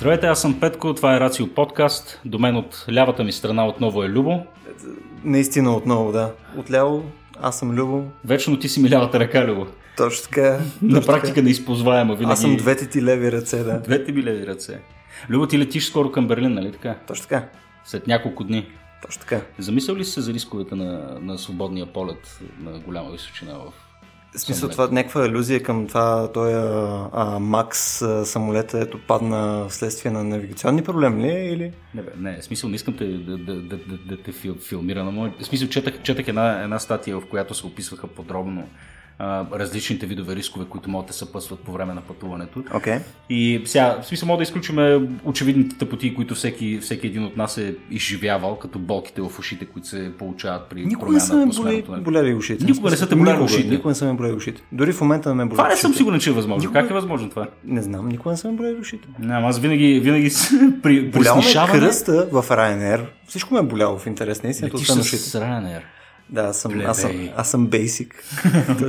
Здравейте, аз съм Петко, това е Рацио подкаст. До мен от лявата ми страна отново е Любо. Наистина отново, да. Отляво аз съм Любо. Вечно ти си ми лявата ръка, Любо. Точно така. На точно практика така. неизползваема винаги. Аз съм двете ти леви ръце, да. Двете ми леви ръце. Любо, ти летиш скоро към Берлин, нали така? Точно така. След няколко дни. Точно така. Замислял ли си се за рисковете на, на свободния полет на голяма височина в В смисъл Самолет. това е някаква алюзия към това, той а, Макс а, самолета, ето падна вследствие на навигационни проблеми ли или? Не, бе, не, смисъл не искам те, да, да, да, да, да те фил, филмира на мой... В смисъл четах, четах една, една статия, в която се описваха подробно а, различните видове рискове, които могат да съпъсват по време на пътуването. Окей. И сега, в смисъл, мога да изключим очевидните тъпоти, които всеки, всеки един от нас е изживявал, като болките в ушите, които се получават при Никога не са ме боли, боляли ушите. Никога не са те боляли ушите? Никога не са ме боляли ушите. Дори в момента не ме боляли Това не съм сигурен, че е възможно. Никога- Как е възможно това? Не знам, никога не са ме боляли ушите. Не, аз винаги, винаги при, при ме снишаване... кръста в Ryanair. Всичко ме е боляло в интерес на истината, Летиш с. Ryanair. Да, аз съм, аз съм, аз съм basic.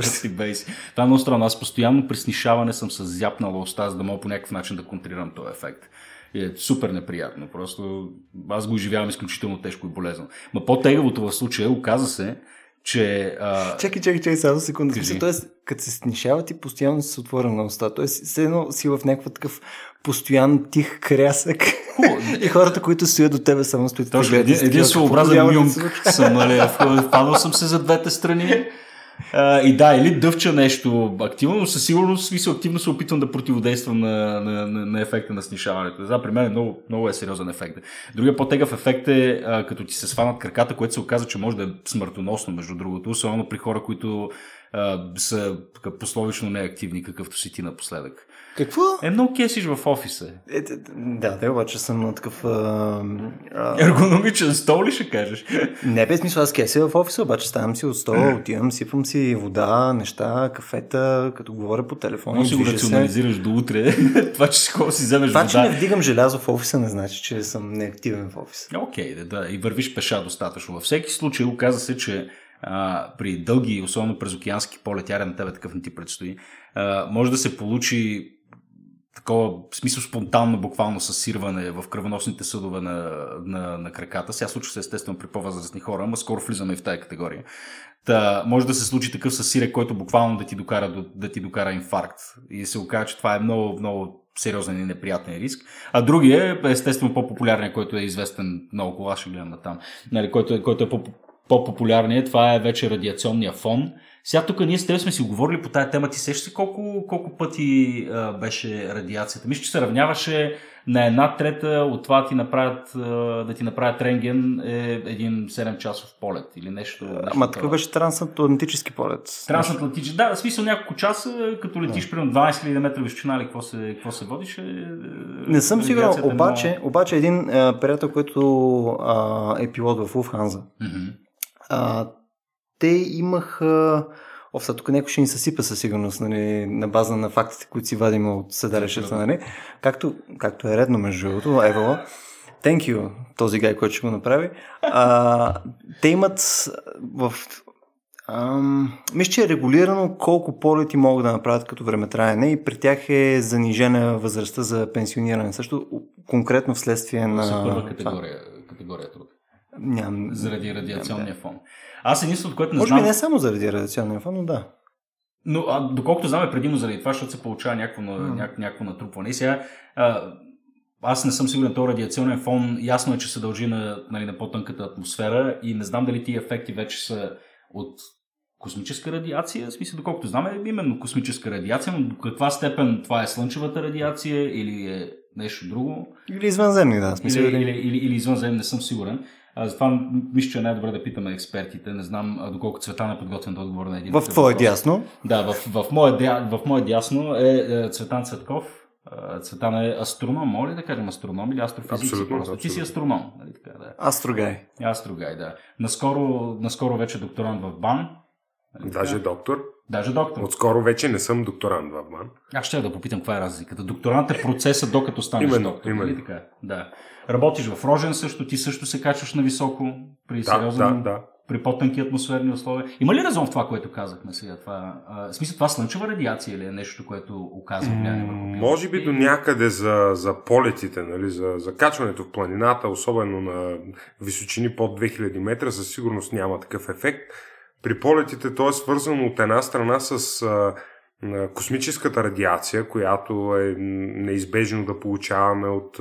Си бейс. Това е много странно. Аз постоянно при снишаване съм с зяпнала уста, за да мога по някакъв начин да контрирам този ефект. И е супер неприятно. Просто аз го изживявам изключително тежко и болезнено. Ма по-тегавото в случая оказа се, че а, Чакай, чакай, чакай, само секунда. Тоест, като се снишава, ти постоянно си отворена на уста. Тоест, все едно си в някакъв такъв постоянен тих крясък. И хората, които стоят до тебе, само стоят. Точно, един, един своеобразен се съм, нали, впадал съм се за двете страни. А, и да, или дъвча нещо активно, но със сигурност смисъл, активно се опитвам да противодействам на, на, на, на ефекта на снишаването. Да, при мен е много, много е сериозен ефект. Другия по-тегав ефект е а, като ти се сванат краката, което се оказа, че може да е смъртоносно, между другото, особено при хора, които а, са пословично неактивни, какъвто си ти напоследък. Какво? Е, много кесиш в офиса. Е, е, да, да, обаче съм на такъв... А, а, Ергономичен стол ли ще кажеш? не без смисъл, аз кеся в офиса, обаче ставам си от стола, отивам, сипвам си вода, неща, кафета, като говоря по телефона, Може да го рационализираш до утре. Това, че си хора си вземеш Това, че вода. не вдигам желязо в офиса, не значи, че съм неактивен в офиса. Окей, да, да, и вървиш пеша достатъчно. Във всеки случай оказа се, че а, при дълги, особено през океански полетяре на тебе такъв не ти предстои, а, може да се получи такова, в смисъл спонтанно, буквално съсирване в кръвоносните съдове на, на, на краката. Сега случва се естествено при по-възрастни хора, ама скоро влизаме и в тази категория. Та, може да се случи такъв съсирек, който буквално да ти докара, до- да ти докара инфаркт. И се окаже, че това е много, много сериозен и неприятен риск. А другия е естествено по-популярният, който е известен много, аз ще гледам на там, нали, който, е, който е по- по-популярният, това е вече радиационния фон. Сега тук ние с теб сме си говорили по тая тема. Ти сещаш се колко, колко пъти а, беше радиацията? Мисля, че се равняваше на една трета от това да ти направят, а, да ти направят рентген е един 7 часов полет или нещо. нещо Ама такъв беше трансатлантически полет. Трансатлантически. Да, в смисъл няколко часа, като летиш примерно 12 000 метра височина или какво се, какво се водиш. Е, Не съм сигурен, е обаче, много- обаче един а, приятел, който а, е пилот в Луфханза, а, те имаха... Офса, тук някой ще ни съсипа със сигурност, нали, на база на фактите, които си вадим от седалищата, нали? Както, както е редно, между другото, Евала. Thank you, този гай, който ще го направи. А, те имат в... Ам, мисля, че е регулирано колко полети могат да направят като времетраене и при тях е занижена възрастта за пенсиониране. Също конкретно вследствие на... Са първа категория, категория труд. Ням... Заради радиационния фон. Аз единственото, което не Може знам... би не само заради радиационния фон, но да. Но а, доколкото знам е предимно заради това, защото се получава някакво, няк, някакво натрупване. И сега а, аз не съм сигурен, този радиационен фон ясно е, че се дължи на, нали, на по-тънката атмосфера и не знам дали тия ефекти вече са от космическа радиация, в смисъл, доколкото знам е именно космическа радиация, но до каква степен това е слънчевата радиация или е нещо друго, Или извънземни, да. Смисъл, или, или, или, или извънземни, не съм сигурен. А, затова мисля, че е най-добре да питаме експертите. Не знам доколко Цветан е подготвен да отговори на един В твое дясно. Да, в, в, мое, в мое дясно е, е Цветан Цветков. Цветан е астроном, моля ли да кажем астроном или астрофизик? Абсолютно, просто? Ти си абсолютно. астроном, нали така, да. Астрогай. Астрогай, да. Наскоро, наскоро вече докторант в БАН. Нали Даже така? доктор. Даже доктор. Отскоро вече не съм докторант в БАН. Аз ще да попитам каква е разликата. Докторант е процеса докато станеш Именно, доктор. именно. Нали така? Да. Работиш в Рожен също, ти също се качваш на високо при Да, сериозен... да, да. при по-тънки атмосферни условия. Има ли резон в това, което казахме сега? Това, а, в смисъл, това слънчева радиация или е нещо, което оказва влияние върху? Може би до някъде за, за полетите, нали, за, за качването в планината, особено на височини под 2000 метра, със сигурност няма такъв ефект. При полетите то е свързано от една страна с а, космическата радиация, която е неизбежно да получаваме от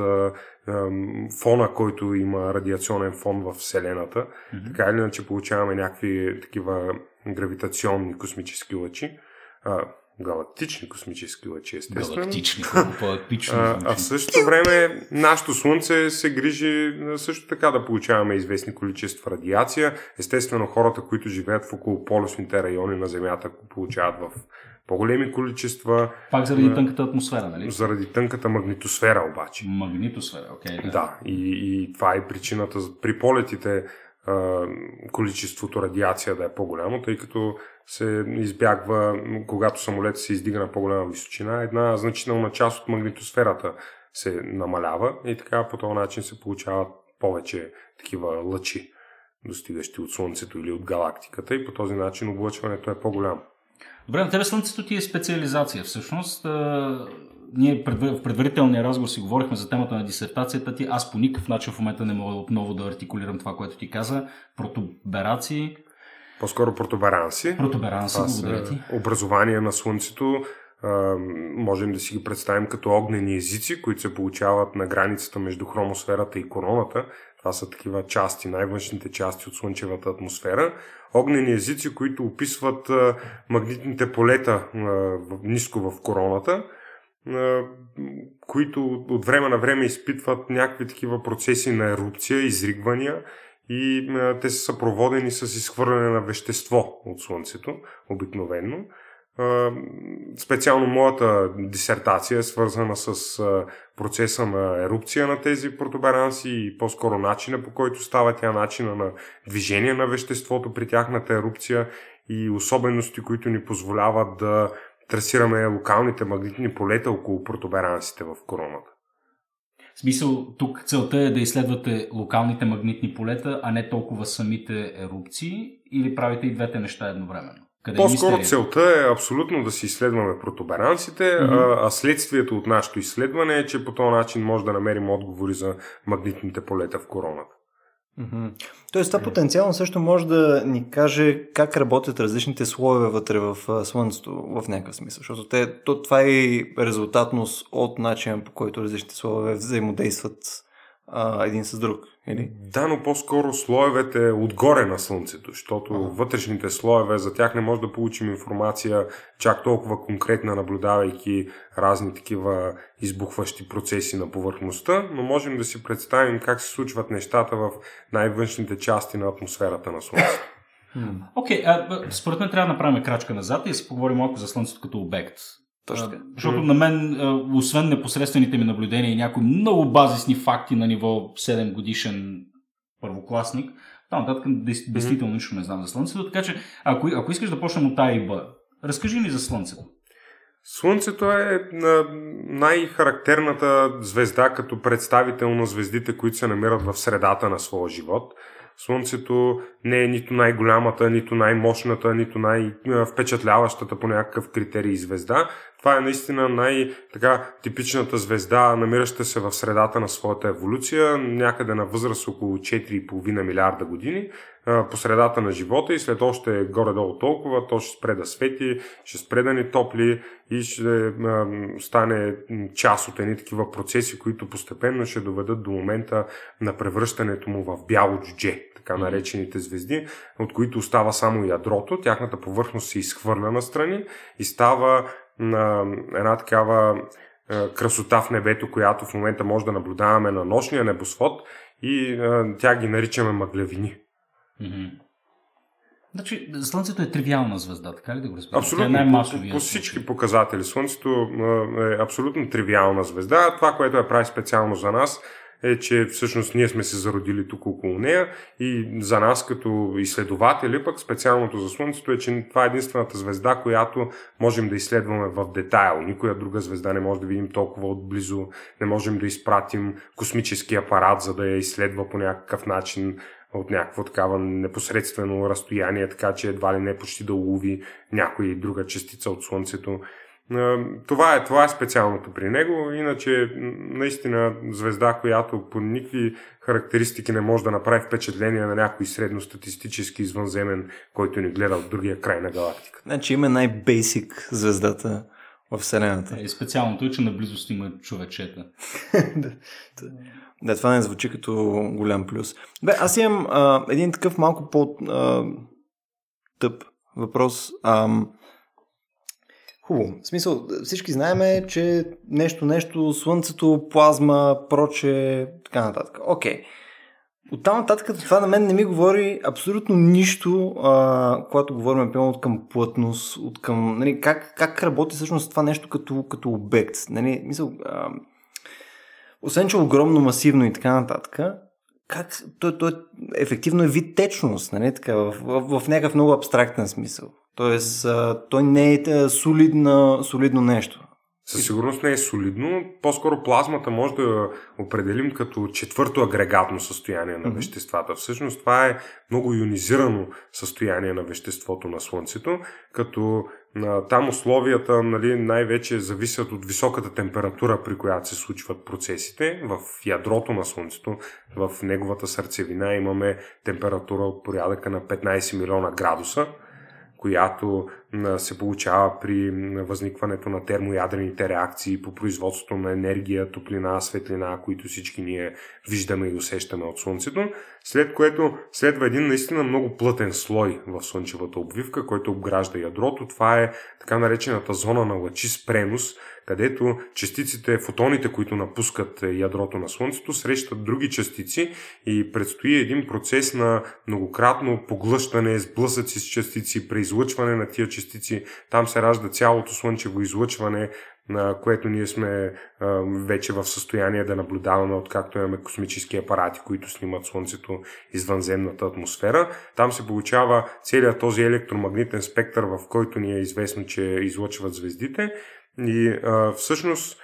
фона, който има радиационен фон в Вселената. Mm-hmm. Така или иначе получаваме някакви такива гравитационни космически лъчи. Галактични космически лъчи, естествено. Галактични, по-епично. а, а в същото време нашето Слънце се грижи също така да получаваме известни количества радиация. Естествено, хората, които живеят в около полюсните райони на Земята, получават в по-големи количества. Пак заради тънката атмосфера, нали? Заради тънката магнитосфера обаче. Магнитосфера, окей. Okay, да. да, и, и това е причината при полетите количеството радиация да е по-голямо, тъй като се избягва, когато самолет се издига на по-голяма височина, една значителна част от магнитосферата се намалява и така по този начин се получават повече такива лъчи, достигащи от Слънцето или от галактиката и по този начин облъчването е по-голямо. Добре, на тебе Слънцето ти е специализация. Всъщност, ние в предварителния разговор си говорихме за темата на дисертацията ти. Аз по никакъв начин в момента не мога отново да артикулирам това, което ти каза. Протоберации. По-скоро протуберанси. Протуберанси, благодаря ти. Образование на Слънцето можем да си ги представим като огнени езици, които се получават на границата между хромосферата и короната. Това са такива части, най-външните части от Слънчевата атмосфера. Огнени езици, които описват магнитните полета ниско в короната, които от време на време изпитват някакви такива процеси на ерупция, изригвания и те са съпроводени с изхвърляне на вещество от Слънцето, обикновенно. Специално моята дисертация е свързана с процеса на ерупция на тези протуберанси и по-скоро начина по който става тя, начина на движение на веществото при тяхната ерупция и особености, които ни позволяват да трасираме локалните магнитни полета около протуберансите в короната. В смисъл, тук целта е да изследвате локалните магнитни полета, а не толкова самите ерупции или правите и двете неща едновременно? Къде е По-скоро е целта е абсолютно да си изследваме протуберанците, mm-hmm. а, а следствието от нашето изследване е, че по този начин може да намерим отговори за магнитните полета в короната. Mm-hmm. Тоест, това потенциално също може да ни каже как работят различните слоеве вътре в Слънцето в някакъв смисъл, защото те, то, това е резултатност от начина по който различните слоеве взаимодействат а, един с друг. Или? Да, но по-скоро слоевете отгоре на Слънцето, защото ага. вътрешните слоеве, за тях не може да получим информация чак толкова конкретна, наблюдавайки разни такива избухващи процеси на повърхността, но можем да си представим как се случват нещата в най-външните части на атмосферата на Слънцето. Окей, okay, според мен трябва да направим крачка назад и да си поговорим малко за Слънцето като обект. Точно. Защото на мен, освен непосредствените ми наблюдения и някои много базисни факти на ниво 7 годишен първокласник, там нататък действително нищо не знам за Слънцето. Така че, ако, ако искаш да почнем от А и Б, разкажи ми за Слънцето. Слънцето е най-характерната звезда като представител на звездите, които се намират в средата на своя живот. Слънцето не е нито най-голямата, нито най-мощната, нито най-впечатляващата по някакъв критерий звезда. Това е наистина най-типичната звезда, намираща се в средата на своята еволюция, някъде на възраст около 4,5 милиарда години, по средата на живота и след още горе-долу толкова, то ще спре да свети, ще спре да ни топли и ще стане част от едни такива процеси, които постепенно ще доведат до момента на превръщането му в бяло джудже така наречените звезди, от които остава само ядрото, тяхната повърхност се изхвърля настрани и става на една такава е, красота в небето, която в момента може да наблюдаваме на нощния небосвод и е, тя ги наричаме мъглевини. Mm-hmm. Значи, Слънцето е тривиална звезда, така ли да го разбирам? Абсолютно. Е по, по, по всички показатели. Слънцето е, е абсолютно тривиална звезда. Това, което е прави специално за нас, е, че всъщност ние сме се зародили тук около нея и за нас като изследователи, пък специалното за Слънцето е, че това е единствената звезда, която можем да изследваме в детайл. Никоя друга звезда не може да видим толкова отблизо, не можем да изпратим космически апарат, за да я изследва по някакъв начин от някакво такава непосредствено разстояние, така че едва ли не почти да улови някоя друга частица от Слънцето. Това е, това е специалното при него. Иначе, наистина, звезда, която по никакви характеристики не може да направи впечатление на някой средностатистически извънземен, който ни гледа от другия край на галактика. Значи има най-бейсик звездата в Вселената. Е, специалното е, че наблизост има човечета. да, това не звучи като голям плюс. Бе, аз имам а, един такъв малко по-тъп въпрос. Ам, Хубаво. В смисъл, всички знаеме, че нещо, нещо, слънцето, плазма, проче, така нататък. Окей. Okay. От там нататък това на мен не ми говори абсолютно нищо, а, когато говорим примерно от към плътност, от към, нали, как, как работи всъщност това нещо като, като обект. Нали, мисъл, а, освен, че е огромно, масивно и така нататък, как, то, то ефективно е вид течност, нали, така, в, в, в някакъв много абстрактен смисъл. Тоест, той не е солидно, солидно нещо. Със сигурност не е солидно. По-скоро плазмата може да определим като четвърто агрегатно състояние на mm-hmm. веществата. Всъщност това е много ионизирано състояние на веществото на Слънцето, като а, там условията нали, най-вече зависят от високата температура, при която се случват процесите. В ядрото на Слънцето, в неговата сърцевина имаме температура от порядъка на 15 милиона градуса която се получава при възникването на термоядрените реакции по производството на енергия, топлина, светлина, които всички ние виждаме и усещаме от Слънцето, след което следва един наистина много плътен слой в Слънчевата обвивка, който обгражда ядрото. Това е така наречената зона на лъчи с пренос, където частиците, фотоните, които напускат ядрото на Слънцето, срещат други частици и предстои един процес на многократно поглъщане, сблъсъци с частици, преизлъчване на тия частици. Там се ражда цялото слънчево излъчване, на което ние сме а, вече в състояние да наблюдаваме, откакто имаме космически апарати, които снимат Слънцето извънземната атмосфера. Там се получава целият този електромагнитен спектър, в който ни е известно, че излъчват звездите. И а, всъщност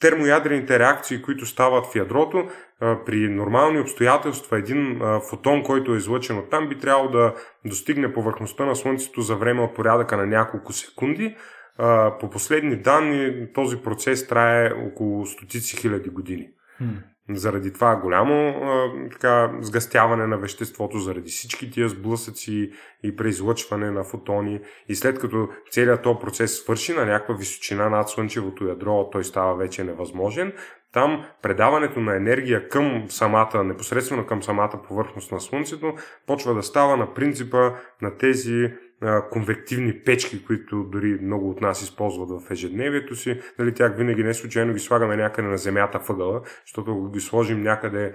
термоядрените реакции, които стават в ядрото, при нормални обстоятелства един фотон, който е излъчен от там, би трябвало да достигне повърхността на Слънцето за време от порядъка на няколко секунди. По последни данни този процес трае около стотици хиляди години. Заради това голямо а, така, сгъстяване на веществото, заради всички тия сблъсъци и преизлъчване на фотони. И след като целият този процес свърши на някаква височина над Слънчевото ядро, той става вече невъзможен. Там предаването на енергия към самата, непосредствено към самата повърхност на Слънцето, почва да става на принципа на тези конвективни печки, които дори много от нас използват в ежедневието си. Нали, тях винаги не случайно ги слагаме някъде на земята въгъла, защото ако ги сложим някъде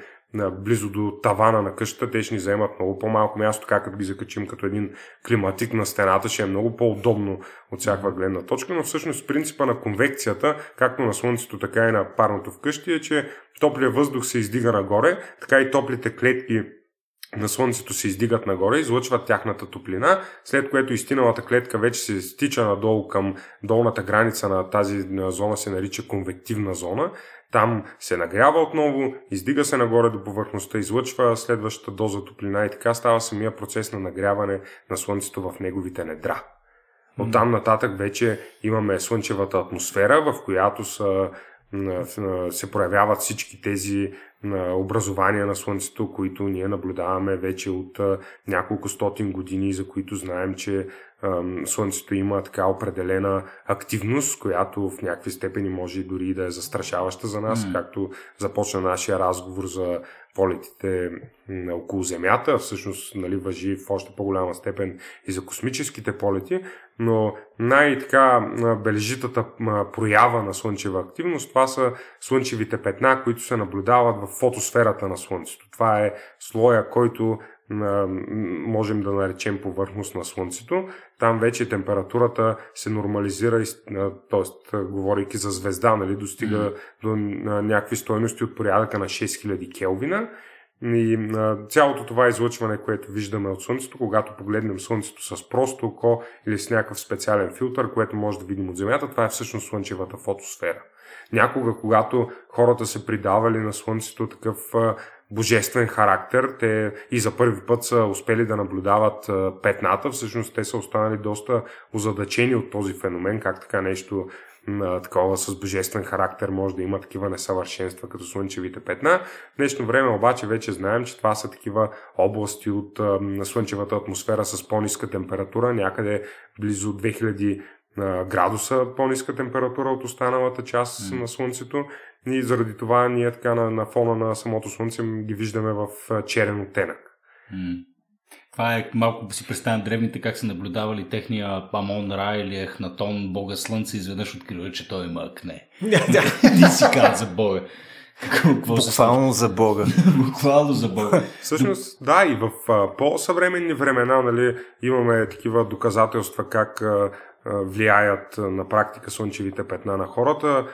близо до тавана на къщата, те ще ни вземат много по-малко място, как като ги закачим като един климатик на стената, ще е много по-удобно от всяка гледна точка, но всъщност принципа на конвекцията, както на Слънцето, така и на парното вкъщи, е, че топлия въздух се издига нагоре, така и топлите клетки на Слънцето се издигат нагоре, излъчват тяхната топлина, след което изтиналата клетка вече се стича надолу към долната граница на тази зона, се нарича конвективна зона. Там се нагрява отново, издига се нагоре до повърхността, излъчва следващата доза топлина и така става самия процес на нагряване на Слънцето в неговите недра. От там нататък вече имаме слънчевата атмосфера, в която са се проявяват всички тези образования на Слънцето, които ние наблюдаваме вече от няколко стотин години, за които знаем, че Слънцето има така определена активност, която в някакви степени може дори да е застрашаваща за нас, mm. както започна нашия разговор за полетите около Земята, всъщност нали, въжи в още по-голяма степен и за космическите полети, но най-така бележитата проява на слънчева активност, това са слънчевите петна, които се наблюдават в фотосферата на Слънцето. Това е слоя, който можем да наречем повърхност на Слънцето. Там вече температурата се нормализира, т.е. говорейки за звезда, нали, достига mm. до някакви стойности от порядъка на 6000 Келвина. И а, цялото това излъчване, което виждаме от Слънцето, когато погледнем Слънцето с просто око или с някакъв специален филтър, което може да видим от Земята, това е всъщност Слънчевата фотосфера. Някога, когато хората се придавали на Слънцето такъв а, божествен характер. Те и за първи път са успели да наблюдават петната. Всъщност те са останали доста озадачени от този феномен, как така нещо такова с божествен характер може да има такива несъвършенства като слънчевите петна. В днешно време обаче вече знаем, че това са такива области от слънчевата атмосфера с по-ниска температура, някъде близо 2000 градуса по-ниска температура от останалата част mm. на Слънцето и заради това ние така на, на фона на самото Слънце ги виждаме в черен оттенък. Mm. Това е малко си представям древните как са наблюдавали техния Амон Ра или Ехнатон, бога Слънце, изведнъж открили, че той има акне. Ти си каза за бога. Буквално за Бога. Буквално за Бога. Всъщност, да, и в по-съвременни времена нали, имаме такива доказателства как влияят на практика слънчевите петна на хората.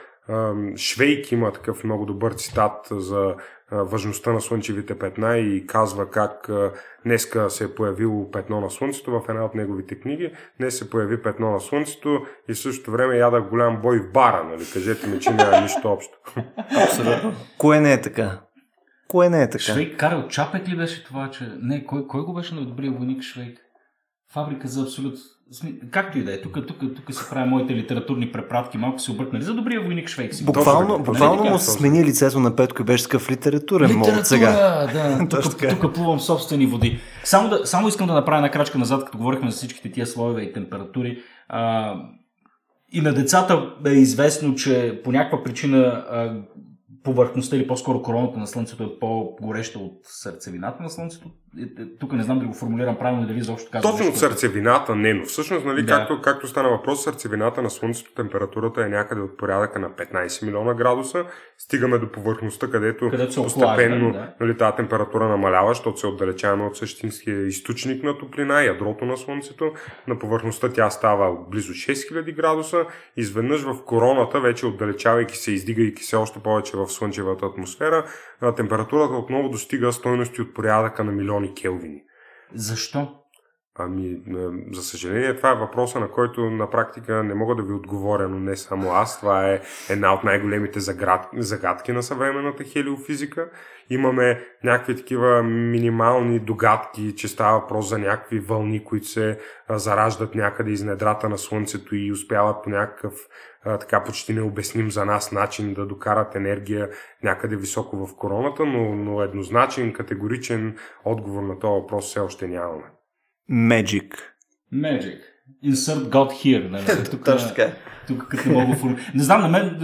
Швейк има такъв много добър цитат за важността на слънчевите петна и казва как днеска се е появило петно на слънцето в една от неговите книги. Днес се появи петно на слънцето и в същото време яда голям бой в бара. Нали? Кажете ми, че няма нищо общо. Абсолютно. Кое не е така? Кое не е така? Швейк Карл Чапек ли беше това, че... Не, кой, кой го беше на добрия войник Швейк? Фабрика за абсолют. Както и да е, тук, тук, тук се правя моите литературни препратки, малко се объркнали за добрия войник Швейк. Си. Буквално, буквално му смени лицето на Петко и беше такъв литературен Литература, мод сега. Да, тук, тук плувам собствени води. Само, да, само искам да направя една крачка назад, като говорихме за всичките тия слоеве и температури. А, и на децата е известно, че по някаква причина а, повърхността или по-скоро короната на Слънцето е по-гореща от сърцевината на Слънцето. Е, е, тук не знам да го формулирам правилно, дали изобщо казвам. Точно от сърцевината не, но всъщност, нали, да. както, както стана въпрос, сърцевината на Слънцето температурата е някъде от порядъка на 15 милиона градуса. Стигаме до повърхността, където, където постепенно да. нали, тази температура намалява, защото се отдалечаваме от същинския източник на топлина, ядрото на Слънцето. На повърхността тя става близо 6000 градуса. Изведнъж в короната, вече отдалечавайки се, издигайки се още повече в Слънчевата атмосфера, температурата отново достига стойности от порядъка на милиони келвини. Защо? Ами, за съжаление, това е въпроса, на който на практика не мога да ви отговоря, но не само аз. Това е една от най-големите загадки на съвременната хелиофизика. Имаме някакви такива минимални догадки, че става въпрос за някакви вълни, които се зараждат някъде из недрата на Слънцето и успяват по някакъв така почти необясним за нас начин да докарат енергия някъде високо в короната, но, но еднозначен, категоричен отговор на този въпрос все още нямаме. Magic. Magic. Insert God here. Нали? Тук, Точно така. Тук като мога форми... Не знам, на мен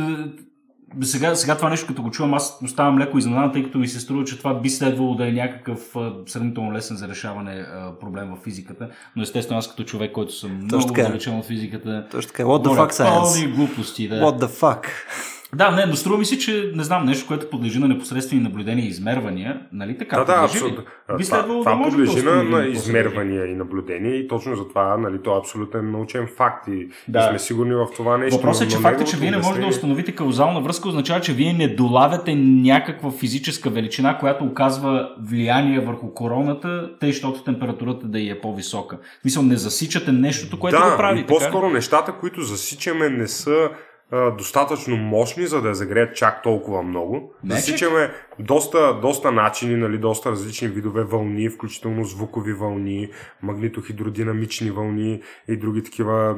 сега, сега това нещо, като го чувам, аз оставам леко изненадан, тъй като ми се струва, че това би следвало да е някакъв сравнително лесен за решаване проблем в физиката. Но естествено, аз като човек, който съм много далечен от физиката. Точно така. What the fuck science? глупости, да. What the fuck? Да, не, но струва ми се, че не знам, нещо, което подлежи на непосредствени наблюдения и измервания, нали така? Да, да, абсолютно. Би това, да това подлежи на, на измервания и наблюдения и точно за това, нали, то е абсолютен научен факт и, да. и сме сигурни в това нещо. Въпросът е, че факта, че вие не можете да установите каузална връзка, означава, че вие не долавяте някаква физическа величина, която оказва влияние върху короната, тъй, защото температурата да е по-висока. Мисля, не засичате нещото, което да, го прави. По-скоро нещата, които засичаме, не са достатъчно мощни, за да я загреят чак толкова много. Засичаме доста, доста начини, нали, доста различни видове вълни, включително звукови вълни, магнитохидродинамични вълни и други такива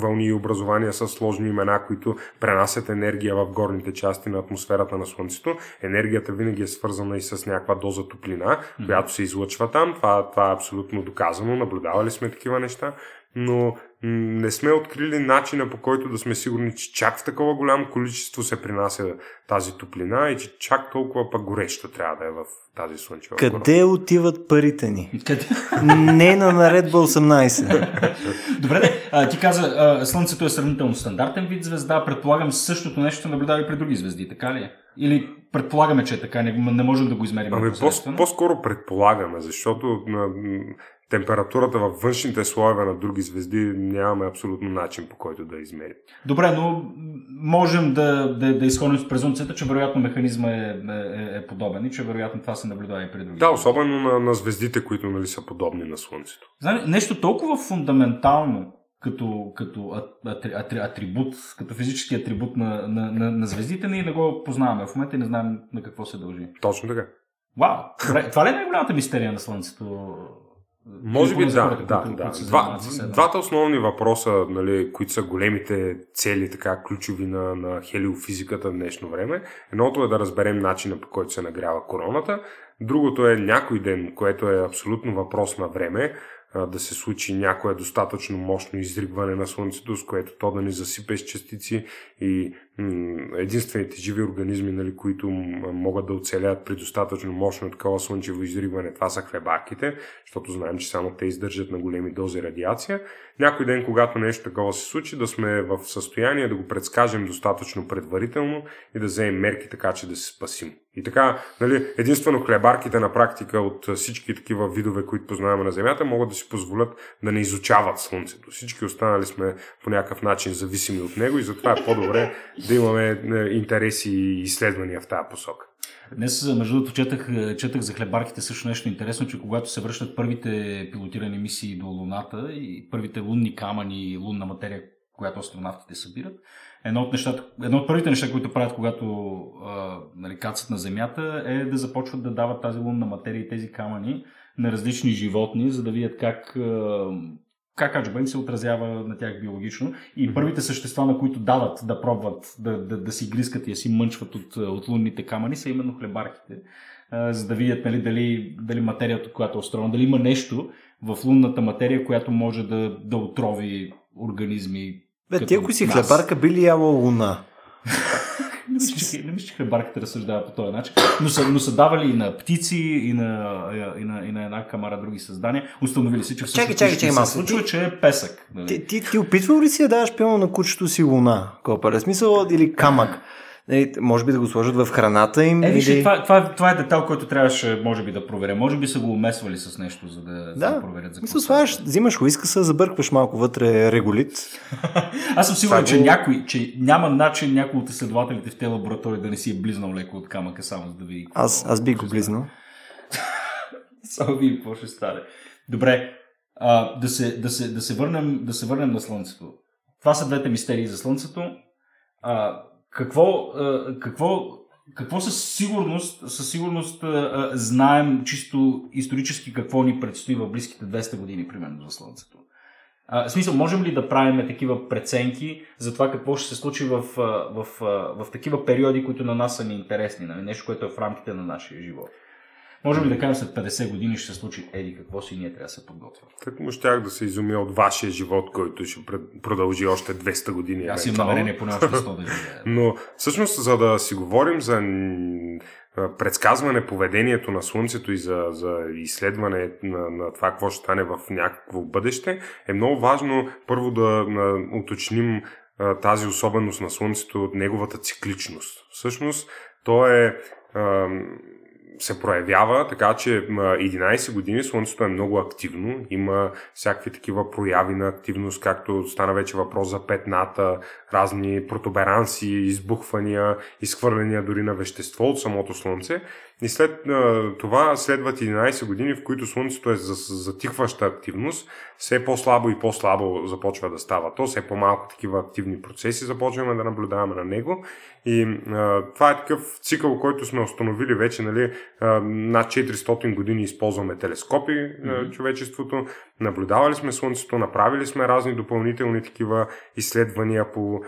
вълни и образования с сложни имена, които пренасят енергия в горните части на атмосферата на Слънцето. Енергията винаги е свързана и с някаква доза топлина, която се излъчва там. Това, това е абсолютно доказано. Наблюдавали сме такива неща но не сме открили начина по който да сме сигурни, че чак в такова голямо количество се принася тази топлина и че чак толкова пък горещо трябва да е в тази слънчева Къде кора. отиват парите ни? Къде? Не на наредба 18. Добре, а, ти каза, а, Слънцето е сравнително стандартен вид звезда. Предполагам, същото нещо наблюдава и при други звезди, така ли? Или предполагаме, че е така, не, не можем да го измерим. Ами по- по-скоро предполагаме, защото на, температурата във външните слоеве на други звезди нямаме абсолютно начин по който да измерим. Добре, но можем да, да, да изходим с презумцията, че вероятно механизма е, е, е подобен и че вероятно това се наблюдава и при други. Да, особено на, на звездите, които нали, са подобни на Слънцето. Знае, нещо толкова фундаментално като, като атрибут, като физически атрибут на, на, на, на звездите, ние не го познаваме в момента и не знаем на какво се дължи. Точно така. Вау! Това ли е най-голямата мистерия на Слънцето? Може би да, да, да. Два, двата основни въпроса, нали, които са големите цели, така ключови на, на хелиофизиката в днешно време. Едното е да разберем начина по който се нагрява короната. Другото е някой ден, което е абсолютно въпрос на време, да се случи някое достатъчно мощно изригване на Слънцето, с което то да ни засипе с частици и единствените живи организми, нали, които могат да оцелят при достатъчно мощно такова слънчево изригване, това са хлебарките, защото знаем, че само те издържат на големи дози радиация. Някой ден, когато нещо такова се случи, да сме в състояние да го предскажем достатъчно предварително и да вземем мерки така, че да се спасим. И така, нали, единствено хлебарките на практика от всички такива видове, които познаваме на Земята, могат да си позволят да не изучават Слънцето. Всички останали сме по някакъв начин зависими от него и затова е по-добре да имаме е, интереси и изследвания в тази посока. Днес, между другото, четах, четах за хлебарките също нещо интересно, че когато се връщат първите пилотирани мисии до Луната и първите лунни камъни и лунна материя, която астронавтите събират, едно от, нещата, едно от първите неща, които правят, когато а, нали, кацат на Земята, е да започват да дават тази лунна материя и тези камъни на различни животни, за да видят как, а, как аджба им се отразява на тях биологично. И първите същества, на които дават да пробват да, да, да си грискат и да си мънчват от, от лунните камъни, са именно хлебарките. А, за да видят нали, дали, дали материята, която е устроена, дали има нещо в лунната материя, която може да, да отрови организми. Бе, ти ако си нас. хлебарка, би ли яла луна? Не мисля, че, не мисля, че хлебарката разсъждава по този начин. Но са, но са давали и на птици, и на, и на, и на една камара други създания. Установили се, че всъщност Чакай, чакай, чакай се случва, че е песък. Нали? Ти, ти, ти опитвал ли си да даваш пилно на кучето си луна? Копа, смисъл или камък? Нали, може би да го сложат в храната им. Е, виж, или... това, това, това е детал, който трябваше, може би, да проверя. Може би са го умесвали с нещо, за да, за да Да, проверят за мисля, слагаш, взимаш уискаса, забъркваш малко вътре регулит. Аз съм сигурен, че, го- някой, че няма начин някой от изследователите в тези лаборатории да не си е близнал леко от камъка, само за да види. Аз, аз бих го близнал. Само видим какво ще стане. Добре, а, да, се, да, се, да, се върнем, да се върнем на Слънцето. Това са двете мистерии за Слънцето. А, какво, какво, какво със сигурност, със сигурност знаем чисто исторически какво ни предстои в близките 200 години, примерно, за Слънцето? В смисъл, можем ли да правим такива преценки за това какво ще се случи в, в, а, в такива периоди, които на нас са ни интересни, нали? нещо, което е в рамките на нашия живот? Можем ли да кажем след 50 години ще се случи еди какво си и ние трябва да се подготвим? Так му щях да се изумя от вашия живот, който ще продължи още 200 години. Аз имам намерение поне още 100 да живея. Но всъщност, за да си говорим за предсказване поведението на Слънцето и за, за изследване на, на това какво ще стане в някакво бъдеще, е много важно първо да уточним тази особеност на Слънцето, неговата цикличност. Всъщност, то е се проявява, така че м, 11 години Слънцето е много активно. Има всякакви такива прояви на активност, както стана вече въпрос за петната, разни протуберанси, избухвания, изхвърляния дори на вещество от самото Слънце. И след а, това следват 11 години, в които Слънцето е за затихваща активност, все по-слабо и по-слабо започва да става то, все по-малко такива активни процеси започваме да наблюдаваме на него. И а, това е такъв цикъл, който сме установили вече, нали, а, над 400 години използваме телескопи mm-hmm. човечеството, наблюдавали сме Слънцето, направили сме разни допълнителни такива изследвания по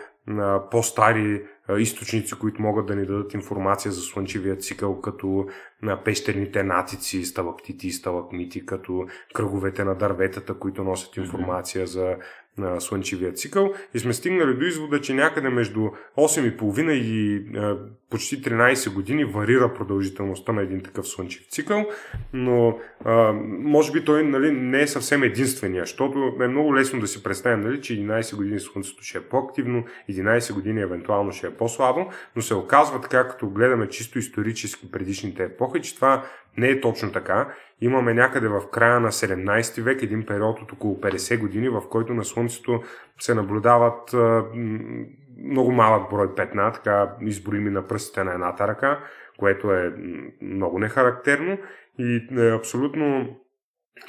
по-стари а, източници, които могат да ни дадат информация за слънчевия цикъл, като на пещерните натици, сталактити и сталакмити, като кръговете на дърветата, които носят информация за на слънчевия цикъл и сме стигнали до извода, че някъде между 8,5 и а, почти 13 години варира продължителността на един такъв слънчев цикъл, но а, може би той нали, не е съвсем единствения, защото е много лесно да си представим, нали, че 11 години Слънцето ще е по-активно, 11 години евентуално ще е по-слабо, но се оказва така, като гледаме чисто исторически предишните епохи, че това не е точно така. Имаме някъде в края на 17 век един период от около 50 години, в който на Слънцето се наблюдават много малък брой петна, така изброими на пръстите на едната ръка, което е много нехарактерно и е абсолютно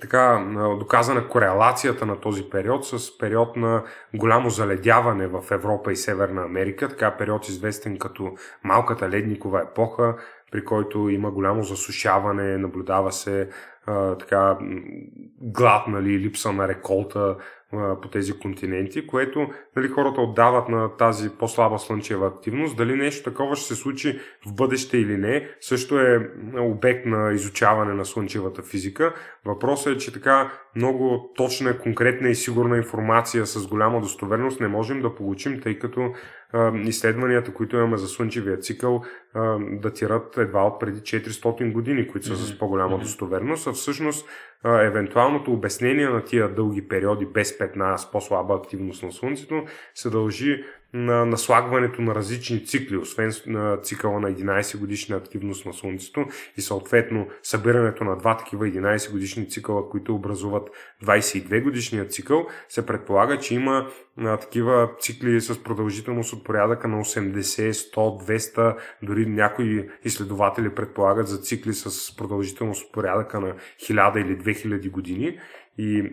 така доказана корелацията на този период с период на голямо заледяване в Европа и Северна Америка, така период известен като малката ледникова епоха. При който има голямо засушаване, наблюдава се а, така глад, нали, липса на реколта по тези континенти, което нали, хората отдават на тази по-слаба слънчева активност. Дали нещо такова ще се случи в бъдеще или не, също е обект на изучаване на слънчевата физика. Въпросът е, че така много точна, конкретна и сигурна информация с голяма достоверност не можем да получим, тъй като изследванията, които имаме за Слънчевия цикъл, датират едва от преди 400 години, които са с по-голяма достоверност, а всъщност евентуалното обяснение на тия дълги периоди без петна с по-слаба активност на Слънцето се дължи на наслагването на различни цикли, освен на цикъла на 11 годишна активност на Слънцето и съответно събирането на два такива 11 годишни цикъла, които образуват 22 годишния цикъл, се предполага, че има а, такива цикли с продължителност от порядъка на 80, 100, 200, дори някои изследователи предполагат за цикли с продължителност от порядъка на 1000 или 2000 години. И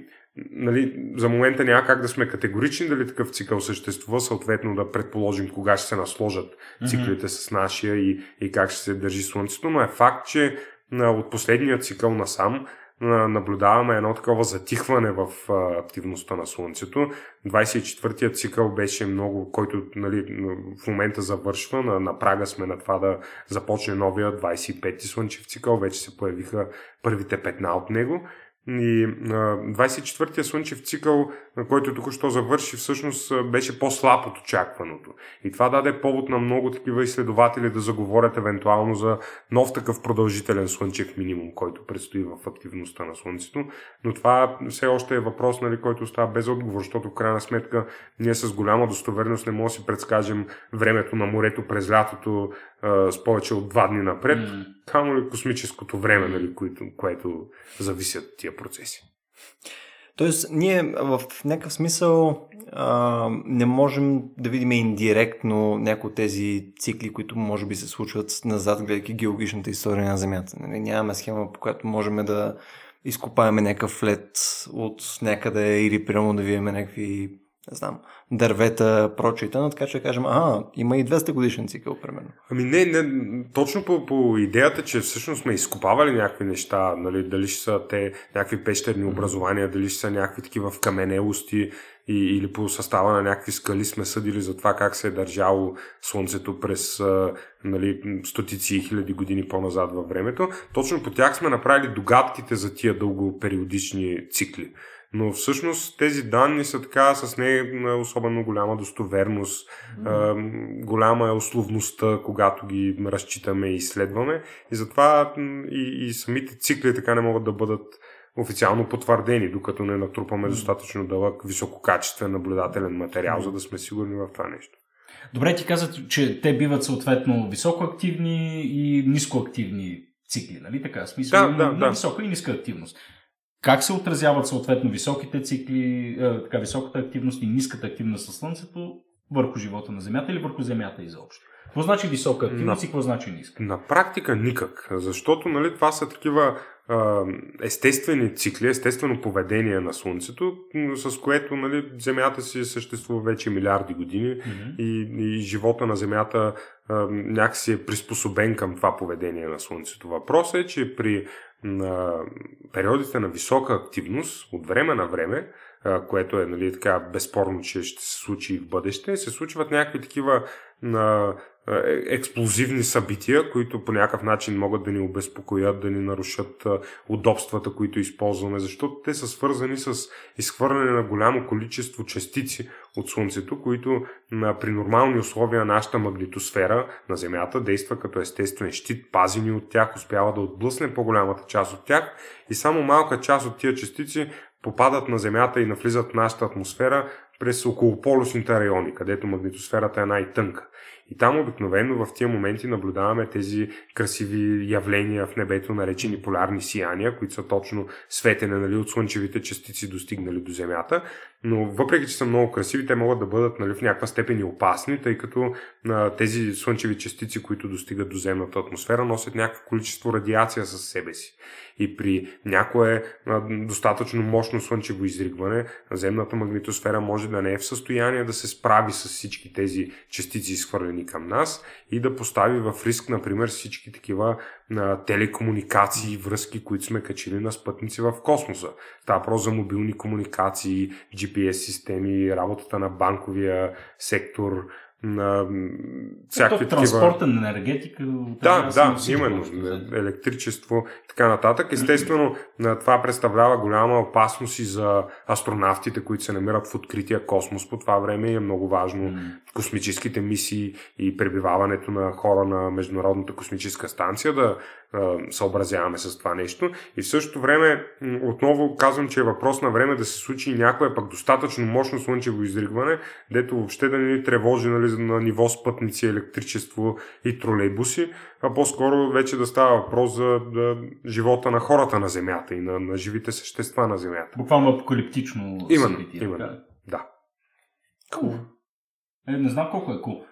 нали, за момента няма как да сме категорични дали такъв цикъл съществува, съответно да предположим кога ще се насложат циклите mm-hmm. с нашия и, и как ще се държи Слънцето, но е факт, че от последния цикъл насам наблюдаваме едно такова затихване в активността на Слънцето. 24-тият цикъл беше много, който нали, в момента завършва. На, на прага сме на това да започне новия 25-ти слънчев цикъл. Вече се появиха първите петна от него. И 24-я слънчев цикъл, който тук що завърши, всъщност беше по-слаб от очакваното. И това даде повод на много такива изследователи да заговорят евентуално за нов такъв продължителен слънчев минимум, който предстои в активността на Слънцето. Но това все още е въпрос, нали, който остава без отговор, защото в крайна сметка ние с голяма достоверност не можем да си предскажем времето на морето през лятото а, с повече от два дни напред. Mm Камо ли космическото време, нали, което, което зависят тия процеси. Тоест, ние в някакъв смисъл а, не можем да видим индиректно някои от тези цикли, които може би се случват назад, гледайки геологичната история на Земята. Нали, нямаме схема, по която можем да изкопаеме някакъв лед от някъде или прямо да видим някакви не знам, дървета, но така че да кажем, а, има и 200 годишен цикъл, примерно. Ами не, не точно по, по идеята, че всъщност сме изкопавали някакви неща, нали, дали ще са те някакви пещерни образования, дали ще са някакви такива в каменелости и, или по състава на някакви скали сме съдили за това как се е държало Слънцето през нали, стотици и хиляди години по-назад във времето. Точно по тях сме направили догадките за тия дългопериодични цикли но всъщност тези данни са така с не особено голяма достоверност, mm-hmm. голяма е условността, когато ги разчитаме и изследваме и затова и, и самите цикли така не могат да бъдат официално потвърдени, докато не натрупаме достатъчно дълъг, висококачествен наблюдателен материал, за да сме сигурни в това нещо. Добре, ти каза, че те биват съответно високоактивни и нискоактивни цикли, нали така? Смисъл, да, да, да. висока и ниска активност. Как се отразяват съответно високите цикли, е, така, високата активност и ниската активност на Слънцето върху живота на Земята или върху Земята изобщо? Какво значи висока активност на, и какво значи ниска? На практика никак, защото нали, това са такива естествени цикли, естествено поведение на Слънцето, с което нали, Земята си съществува вече милиарди години mm-hmm. и, и живота на Земята а, някакси е приспособен към това поведение на Слънцето. Въпросът е, че при на периодите на висока активност от време на време, което е нали, така безспорно, че ще се случи и в бъдеще, се случват някакви такива на е, експлозивни събития, които по някакъв начин могат да ни обезпокоят, да ни нарушат удобствата, които използваме, защото те са свързани с изхвърляне на голямо количество частици от Слънцето, които при нормални условия нашата магнитосфера на Земята действа като естествен щит, пази ни от тях, успява да отблъсне по-голямата част от тях. И само малка част от тия частици попадат на Земята и навлизат в нашата атмосфера през околополюсните райони, където магнитосферата е най-тънка. И там обикновено в тия моменти наблюдаваме тези красиви явления в небето, наречени полярни сияния, които са точно светене нали, от слънчевите частици достигнали до Земята. Но въпреки, че са много красиви, те могат да бъдат нали, в някаква степен и опасни, тъй като а, тези слънчеви частици, които достигат до земната атмосфера, носят някакво количество радиация със себе си и при някое достатъчно мощно слънчево изригване, земната магнитосфера може да не е в състояние да се справи с всички тези частици изхвърлени насочвани към нас и да постави в риск, например, всички такива а, телекомуникации, връзки, които сме качили на спътници в космоса. Става про за мобилни комуникации, GPS системи, работата на банковия сектор, на всякакви такива... Транспортен енергетика. Да, да, именно. Електричество и така нататък. Естествено, това представлява голяма опасност и за астронавтите, които се намират в открития космос по това време. Е много важно космическите мисии и пребиваването на хора на Международната космическа станция да съобразяваме с това нещо. И в същото време, отново казвам, че е въпрос на време да се случи някое пък достатъчно мощно слънчево изригване, дето въобще да не ни тревожи нали, на ниво спътници, електричество и тролейбуси, а по-скоро вече да става въпрос за да, живота на хората на Земята и на, на живите същества на Земята. Буквално апокалиптично именно, събитие. Именно, да. Cool. Е, не знам колко е cool.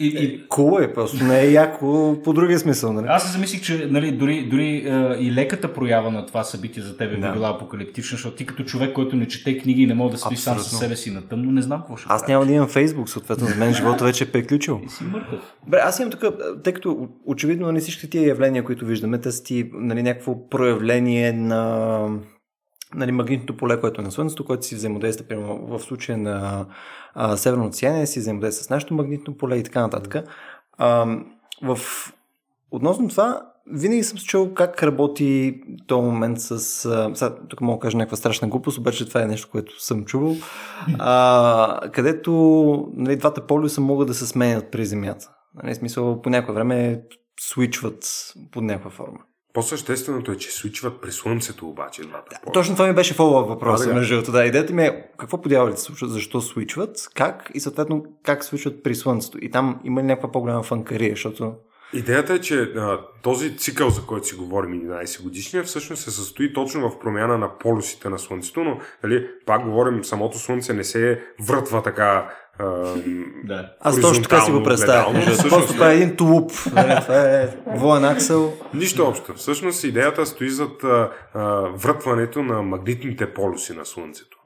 И, и... Куло е, просто не е яко по другия смисъл. Нали? Аз се замислих, че нали, дори, дори е, и леката проява на това събитие за тебе да. би била апокалиптична, защото ти като човек, който не чете книги и не може да спи сам със себе си на тъмно, не знам какво ще Аз няма да имам Фейсбук, съответно за мен живота вече е приключил. И си мъртъв. Бре, аз имам тук, тъй като очевидно не нали, всички тия явления, които виждаме, те са ти нали, някакво проявление на нали, магнитното поле, което е на Слънцето, което си взаимодейства, примерно в случая на а, Северното сияние, си взаимодейства с нашето магнитно поле и така нататък. А, в... Относно това, винаги съм чул как работи този момент с... А, сега, тук мога да кажа някаква страшна глупост, обаче това е нещо, което съм чувал, а, където нали, двата полюса могат да се сменят при Земята. Нали, смисъл, по някое време свичват под някаква форма. По-същественото е, че свичват при Слънцето обаче двата да, Точно това ми беше фоллоуп въпрос. Да, между да. Идеята ми е какво по дяволите се случва, защо свичват, как и съответно как свичват при Слънцето. И там има ли някаква по-голяма фанкария, защото... Идеята е, че а, този цикъл, за който си говорим 11 годишния, всъщност се състои точно в промяна на полюсите на Слънцето, но нали, пак говорим, самото Слънце не се врътва така да. Аз точно така си го представям. Просто това е един тулуп. Нали, това е воен аксел. Нищо общо. Всъщност идеята стои зад врътването на магнитните полюси на Слънцето.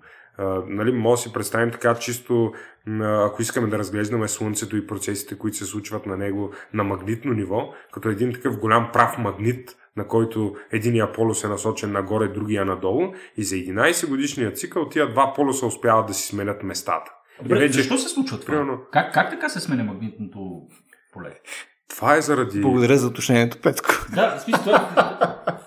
Нали, може да си представим така чисто, ако искаме да разглеждаме Слънцето и процесите, които се случват на него на магнитно ниво, като един такъв голям прав магнит, на който единия полюс е насочен нагоре, другия надолу и за 11 годишния цикъл тия два полюса успяват да си сменят местата. Добре, вече... защо се случва това? Примерно... Как, как така се сменя магнитното поле? Това е заради... Благодаря за уточнението, Петко. Да, смисъл това.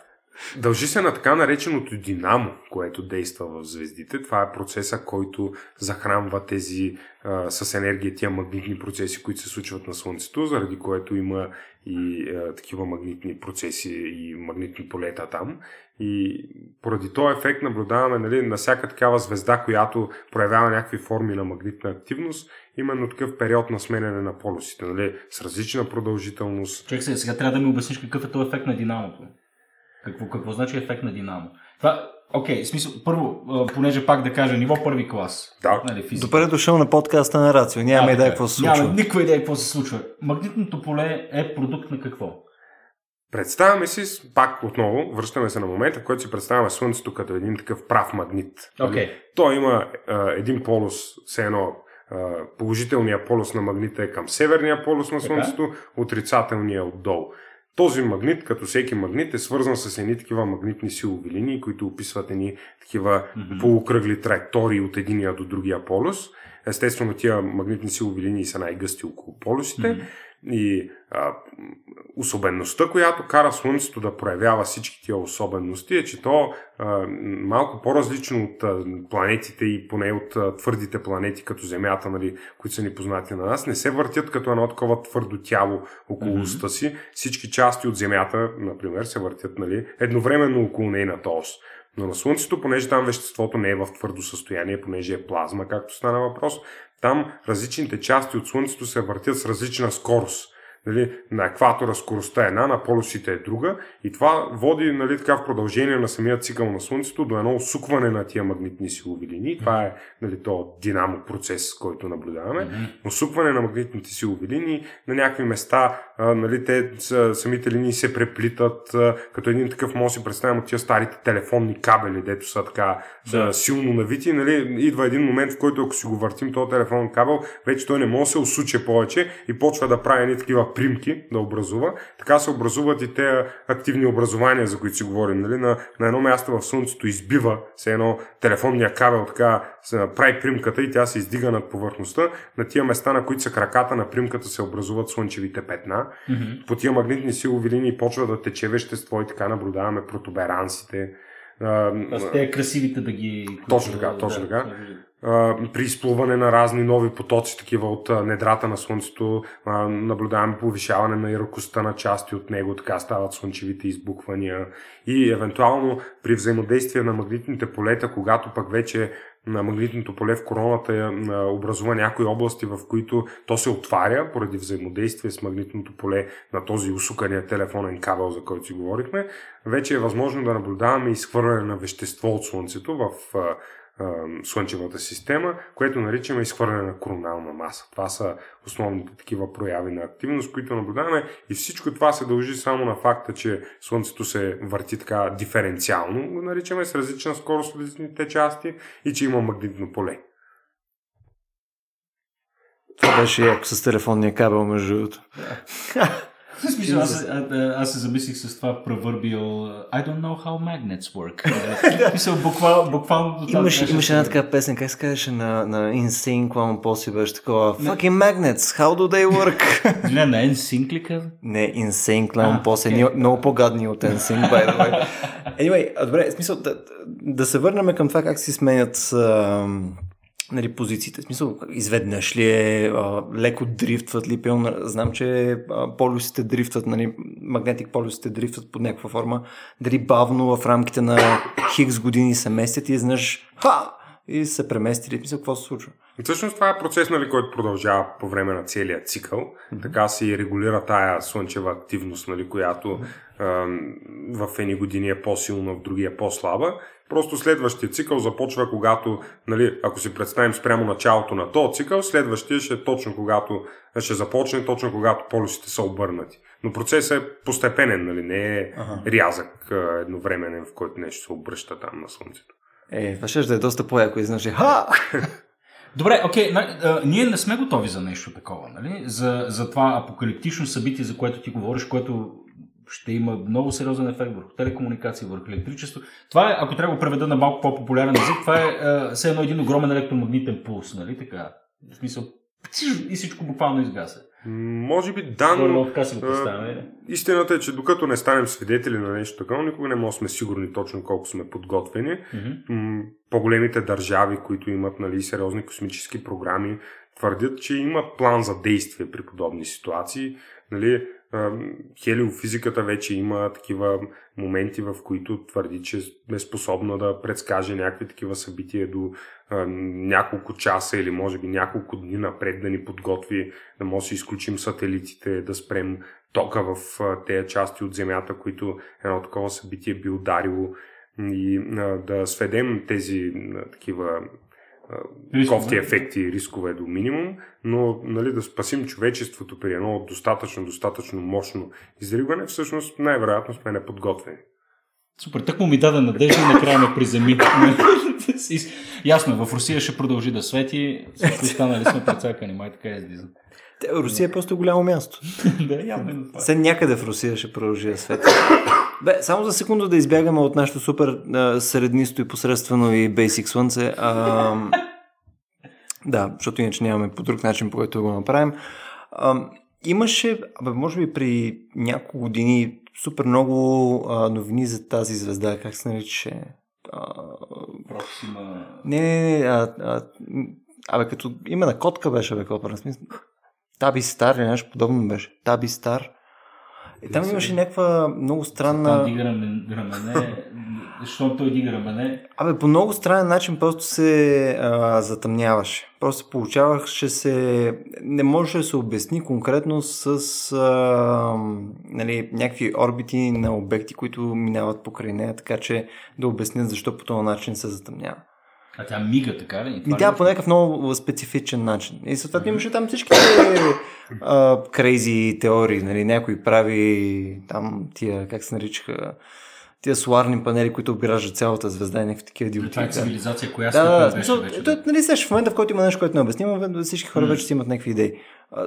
Дължи се на така нареченото динамо, което действа в звездите. Това е процеса, който захранва тези а, с енергия тия магнитни процеси, които се случват на Слънцето, заради което има и а, такива магнитни процеси и магнитни полета там. И поради този ефект наблюдаваме нали, на всяка такава звезда, която проявява някакви форми на магнитна активност, именно такъв период на сменяне на полюсите, нали, с различна продължителност. Човек сега, трябва да ми обясниш какъв е този ефект на динамото. Какво, какво значи ефект на динамо? Това, окей, okay, смисъл, първо, понеже пак да кажа, ниво първи клас. Да. Нали, Добре дошъл на подкаста на Рацио. Нямаме идея какво се случва. Нямаме никаква идея какво се случва. Магнитното поле е продукт на какво? Представяме си, пак отново, връщаме се на момента, в който си представяме Слънцето като един такъв прав магнит. Okay. Той има а, един полюс, все едно положителният полюс на магнита е към северния полюс на Слънцето, отрицателният отдолу. Този магнит, като всеки магнит, е свързан с едни такива магнитни силови линии, които описват едни такива mm-hmm. полукръгли траектории от единия до другия полюс. Естествено, тия магнитни силови линии са най-гъсти около полюсите. Mm-hmm. И а, особеността, която кара Слънцето да проявява всички тия особености е, че то а, малко по-различно от а, планетите и поне от а, твърдите планети, като Земята, нали, които са ни познати на нас, не се въртят като едно такова твърдо тяло около mm-hmm. уста си. Всички части от Земята, например, се въртят нали, едновременно около нейната ос. Но на Слънцето, понеже там веществото не е в твърдо състояние, понеже е плазма, както стана въпрос, там различните части от Слънцето се въртят с различна скорост. Нали, на екватора скоростта е една, на полюсите е друга и това води нали, така в продължение на самия цикъл на Слънцето до едно усукване на тия магнитни силови линии. Това е нали, то динамо процес, който наблюдаваме. Mm-hmm. На магнитните силови линии на някакви места, а, нали, те самите линии се преплитат, а, като един такъв може да си представим от тия старите телефонни кабели, дето са така да. силно навити. Нали, идва един момент, в който ако си го въртим този телефонен кабел, вече той не може да се усуче повече и почва да прави едни такива примки да образува. Така се образуват и те активни образования, за които си говорим. Нали? На, на едно място в Слънцето избива се едно телефонния кабел, така се прави примката и тя се издига над повърхността. На тия места, на които са краката на примката, се образуват слънчевите петна. Mm-hmm. По тия магнитни силови линии почва да тече вещество и така наблюдаваме протуберансите. Аз те красивите да ги... Точно така, точно да, така при изплуване на разни нови потоци, такива от недрата на Слънцето, наблюдаваме повишаване на яркостта на части от него, така стават слънчевите избухвания. И евентуално при взаимодействие на магнитните полета, когато пък вече на магнитното поле в короната образува някои области, в които то се отваря поради взаимодействие с магнитното поле на този усукания телефонен кабел, за който си говорихме, вече е възможно да наблюдаваме изхвърляне на вещество от Слънцето в Слънчевата система, което наричаме изхвърляне на коронална маса. Това са основните такива прояви на активност, които наблюдаваме и всичко това се дължи само на факта, че Слънцето се върти така диференциално, го наричаме с различна скорост от различните части и че има магнитно поле. Това беше яко с телефонния кабел, между другото. Смисъл, аз, аз се замислих с това провърбил I don't know how magnets work. Мисъл, буквал, буквално Имаш, имаше една така песен, как се казваше на, на InSync, Posse беше такова Fucking magnets, how do they work? Не, на InSync ли каза? Не, InSync, Posse, okay. много по-гадни от InSync, by the way. Anyway, добре, смисъл, да, да се върнем към това как си сменят uh, нали, позициите. В смисъл, изведнъж ли е, а, леко дрифтват ли, пълно, знам, че а, полюсите дрифтват, нали, магнетик полюсите дрифтват под някаква форма, дали бавно в рамките на хикс години се местят и изнъж ха! И се преместили. Мисля, какво се случва? Всъщност това е процес, нали, който продължава по време на целия цикъл. Mm-hmm. Така се регулира тая слънчева активност, нали, която mm-hmm. а, в едни години е по-силна, в други е по-слаба. Просто следващия цикъл започва когато, нали, ако си представим спрямо началото на този цикъл, следващия ще е точно когато ще започне, точно когато полюсите са обърнати. Но процесът е постепенен, нали, не е ага. рязък едновременен, в който нещо се обръща там на Слънцето. Е, това ще е доста по-яко изнаше. Ха! Добре, окей, okay, ние не сме готови за нещо такова, нали? За, за това апокалиптично събитие, за което ти говориш, което ще има много сериозен ефект върху телекомуникации, върху електричество. Това е, ако трябва да го преведа на малко по-популярен език, това е, е все едно един огромен електромагнитен пулс, нали така? В смисъл, и всичко буквално изгася. Може би да, но истината е, че докато не станем свидетели на нещо такова, никога не можем сме сигурни точно колко сме подготвени. Mm-hmm. По-големите държави, които имат нали, сериозни космически програми, твърдят, че имат план за действие при подобни ситуации. Нали, хелиофизиката вече има такива моменти, в които твърди, че е способна да предскаже някакви такива събития до няколко часа или може би няколко дни напред да ни подготви, да може да изключим сателитите, да спрем тока в тези части от Земята, които едно такова събитие би ударило. И да сведем тези такива рискове. кофти ефекти, рискове до минимум, но нали, да спасим човечеството при едно достатъчно, достатъчно мощно изригване, всъщност най-вероятно сме неподготвени. Супер, так му ми даде надежда и накрая ме приземи. Ясно, в Русия ще продължи да свети, всички останали сме прецакани, май така излиза. Русия е просто голямо място. да, явно. Се някъде в Русия ще продължи да свети. Бе, само за секунда да избягаме от нашото супер а, среднисто и посредствено и Basic Слънце. А, да, защото иначе нямаме по друг начин, по който го направим. А, имаше, абе, може би при няколко години супер много а, новини за тази звезда. Как се наричаше? Проксима... Не, не, не. А, а, абе, като име на котка беше, бе, копър. Смисъл. Таби Стар или нещо подобно беше. Таби Стар. И там имаше някаква много странна... Там рамене защото той дига рамене. Абе, по много странен начин просто се а, затъмняваше. Просто получаваше се... Не може да се обясни конкретно с а, нали, някакви орбити на обекти, които минават покрай нея, така че да обяснят защо по този начин се затъмнява. А тя мига, така ли? И тя по някакъв много специфичен начин. И съответно имаше там всички крейзи теории. Нали? Някой прави там тия, как се наричаха, тия соларни панели, които обграждат цялата звезда и някакви такива диоти. Това е цивилизация, коя да, да, беше, вече. Да. Нали, сега в момента, в който има нещо, което не обяснимо, всички хора mm. вече си имат някакви идеи.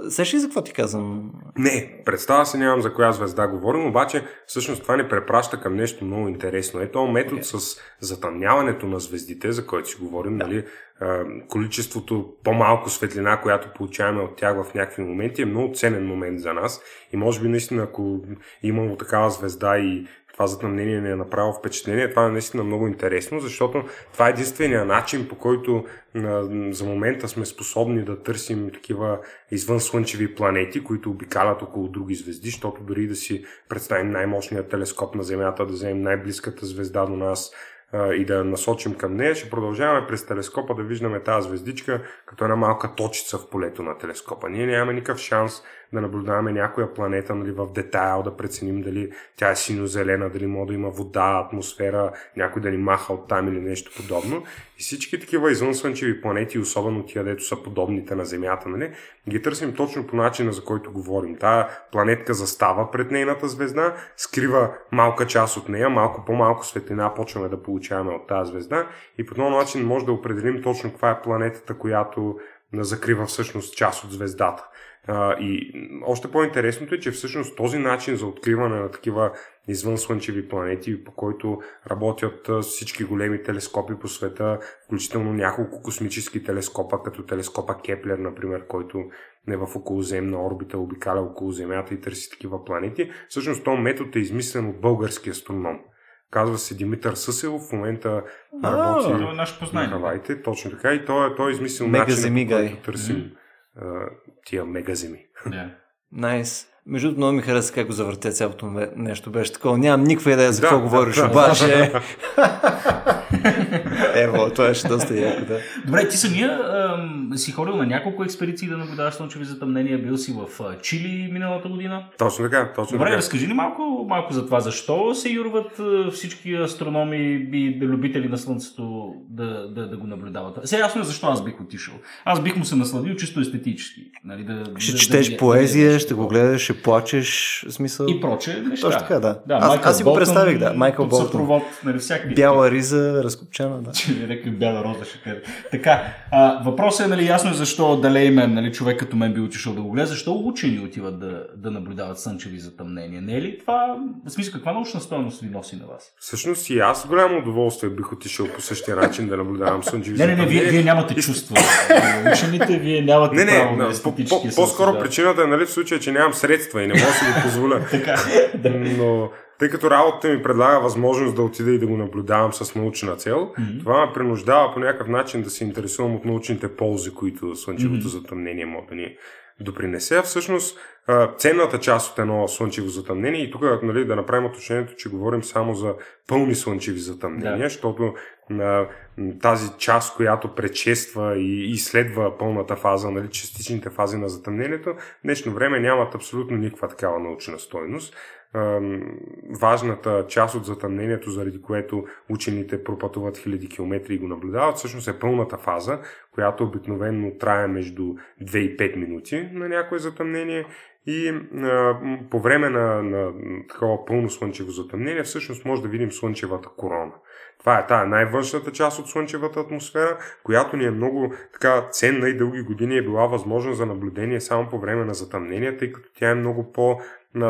Сеш ли за какво ти казвам? Не, представа се нямам за коя звезда говорим, обаче всъщност това ни препраща към нещо много интересно. Ето метод okay. с затъмняването на звездите, за който си говорим, да. нали, количеството по-малко светлина, която получаваме от тях в някакви моменти е много ценен момент за нас. И може би наистина, ако имало такава звезда и това затъмнение не е направило впечатление. Това е наистина много интересно, защото това е единствения начин, по който за момента сме способни да търсим такива извънслънчеви планети, които обикалят около други звезди, защото дори да си представим най-мощният телескоп на Земята, да вземем най-близката звезда до нас, и да насочим към нея, ще продължаваме през телескопа да виждаме тази звездичка като една малка точица в полето на телескопа. Ние нямаме никакъв шанс да наблюдаваме някоя планета нали, в детайл, да преценим дали тя е сино-зелена, дали може да има вода, атмосфера, някой да ни маха от там или нещо подобно. И всички такива извънслънчеви планети, особено тия, дето са подобните на Земята, нали, ги търсим точно по начина, за който говорим. Тая планетка застава пред нейната звезда, скрива малка част от нея, малко по-малко светлина почваме да получаваме от тази звезда и по този начин може да определим точно каква е планетата, която закрива всъщност част от звездата. А, и още по-интересното е, че всъщност този начин за откриване на такива извънслънчеви планети, по който работят всички големи телескопи по света, включително няколко космически телескопа, като телескопа Кеплер, например, който не в околоземна орбита, обикаля около Земята и търси такива планети. Всъщност този метод е измислен от български астроном. Казва се Димитър Съселов, в момента работи е на Хавайте, точно така, и той, той е измислил начин, по който търсим тия мегаземи. Найс. Nice. Между другото, много ми хареса как го завъртя цялото нещо. Беше такова. Нямам никаква идея за какво да, говориш, да, обаче. Ево, това ще доста яко, да. Добре, ти самия ам, си ходил на няколко експедиции да наблюдаваш слънчеви затъмнения. Бил си в Чили миналата година. Точно така, точно Добре, така. разкажи ни малко, малко за това. Защо се юрват всички астрономи и любители на Слънцето да, да, да го наблюдават? Сега ясно е защо аз бих отишъл. Аз бих му се насладил чисто естетически. Нали, да, ще да, четеш да, поезия, да, ще го гледаш, ще плачеш, смисъл. И проче неща. Точно така, да. да аз, аз си го представих, да. Майкъл Болтон. Съпровод, нали, всякакви. Бяла риза, разкопчана, да. Че нека бяла роза ще кажа. Така, а, въпросът е, нали, ясно е защо Далеймен, нали, човек като мен би отишъл да го гледа, защо учени отиват да, да наблюдават слънчеви затъмнения. Не е ли това, в смисъл, каква научна стоеност ви носи на вас? Всъщност и аз голямо удоволствие бих отишъл по същия начин да наблюдавам слънчеви затъмнения. Не, не, не, вие, вие нямате чувства. Учените, вие нямате не, не, право на естетически По-скоро причината е, нали, в случая, че нямам средства и не мога да си го позволя. така, Но тъй като работата ми предлага възможност да отида и да го наблюдавам с научна цел, mm-hmm. това ме принуждава по някакъв начин да се интересувам от научните ползи, които слънчевото mm-hmm. затъмнение може да ни допринесе. Всъщност, ценната част от едно слънчево затъмнение, и тук нали, да направим отношението, че говорим само за пълни слънчеви затъмнения, да. защото на тази част, която предшества и изследва пълната фаза, нали, частичните фази на затъмнението, днешно време нямат абсолютно никаква такава научна стойност важната част от затъмнението, заради което учените пропътуват хиляди километри и го наблюдават, всъщност е пълната фаза, която обикновенно трае между 2 и 5 минути на някое затъмнение и а, по време на, на такова пълно слънчево затъмнение всъщност може да видим слънчевата корона. Това е тая най-външната част от Слънчевата атмосфера, която ни е много така ценна и дълги години е била възможна за наблюдение само по време на затъмнение, тъй като тя е много по-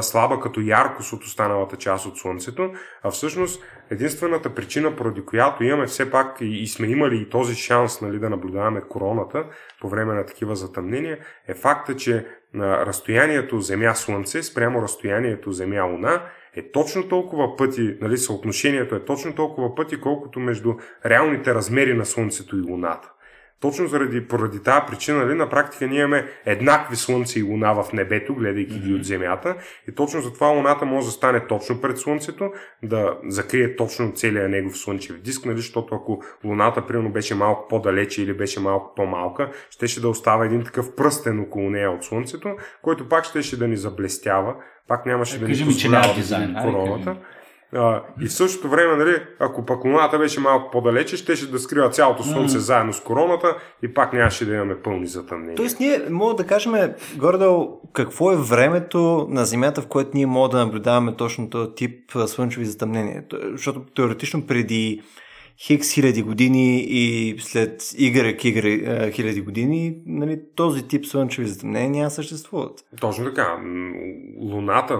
слаба като яркост от останалата част от Слънцето, а всъщност единствената причина, поради която имаме все пак и сме имали и този шанс нали, да наблюдаваме короната по време на такива затъмнения, е факта, че на разстоянието Земя-Слънце спрямо разстоянието Земя-Луна е точно толкова пъти, нали, съотношението е точно толкова пъти, колкото между реалните размери на Слънцето и Луната. Точно заради, поради тази причина, нали, на практика ние имаме еднакви Слънце и Луна в небето, гледайки ги от Земята. И точно затова Луната може да стане точно пред Слънцето, да закрие точно целият негов слънчев диск, нали, защото ако Луната, примерно, беше малко по-далече или беше малко по-малка, щеше да остава един такъв пръстен около нея от Слънцето, който пак щеше да ни заблестява, пак нямаше да, да ни позволява да видим короната. А, и в същото време, нали, ако пък луната беше малко по-далече, щеше да скрива цялото слънце mm. заедно с короната и пак нямаше да имаме пълни затъмнения. Тоест ние мога да кажем гордо какво е времето на Земята, в което ние можем да наблюдаваме точно този тип слънчеви затъмнения. Защото теоретично преди хикс хиляди години и след Y, Y хиляди години, нали, този тип слънчеви затъмнения съществуват. Точно така. Луната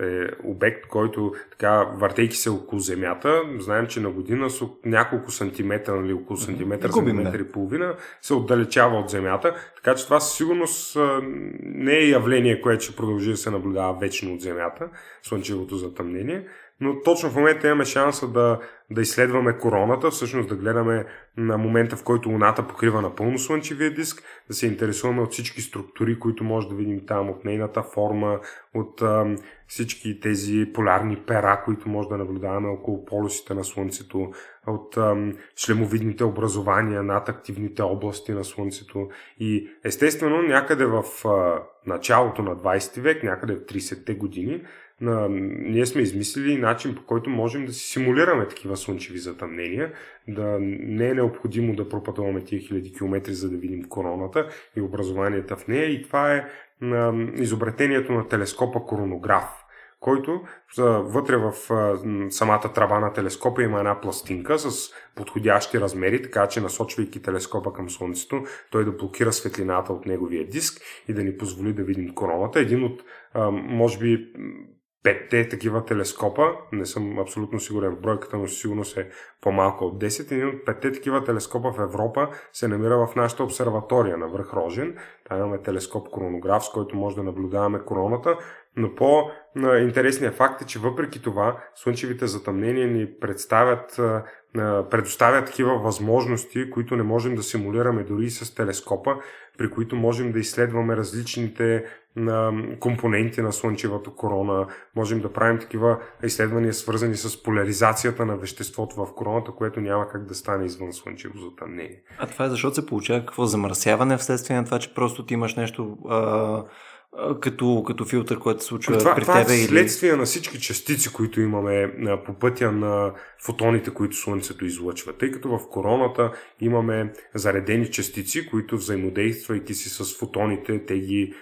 е обект, който така, въртейки се около Земята, знаем, че на година с няколко сантиметра, нали, около сантиметър, Губим, сантиметър да. и половина, се отдалечава от Земята, така че това със сигурност не е явление, което ще продължи да се наблюдава вечно от Земята, слънчевото затъмнение, но точно в момента имаме шанса да, да изследваме короната, всъщност да гледаме на момента, в който Луната покрива напълно Слънчевия диск, да се интересуваме от всички структури, които може да видим там, от нейната форма, от ам, всички тези полярни пера, които може да наблюдаваме около полюсите на Слънцето, от ам, шлемовидните образования над активните области на Слънцето. И естествено, някъде в а, началото на 20 век, някъде в 30-те години, на, ние сме измислили начин по който можем да си симулираме такива слънчеви затъмнения, да не е необходимо да пропътуваме тия хиляди километри, за да видим короната и образованията в нея. И това е на изобретението на телескопа коронограф, който вътре в самата трава на телескопа има една пластинка с подходящи размери, така че насочвайки телескопа към Слънцето, той да блокира светлината от неговия диск и да ни позволи да видим короната. Един от, може би, петте такива телескопа, не съм абсолютно сигурен бройката, но сигурно е по-малко от 10. Един от петте такива телескопа в Европа се намира в нашата обсерватория на връх Рожен. Там имаме телескоп коронограф, с който може да наблюдаваме короната, но по-интересният факт е, че въпреки това слънчевите затъмнения ни представят предоставят такива възможности, които не можем да симулираме дори и с телескопа, при които можем да изследваме различните компоненти на Слънчевата корона. Можем да правим такива изследвания, свързани с поляризацията на веществото в короната, което няма как да стане извън Слънчево затъмнение. А това е защото се получава какво замърсяване вследствие на това, че просто ти имаш нещо а, като, като филтър, който се случва това, при това тебе? Това е следствие или... на всички частици, които имаме по пътя на фотоните, които Слънцето излъчва. Тъй като в короната имаме заредени частици, които взаимодействайки си с фотоните, те ги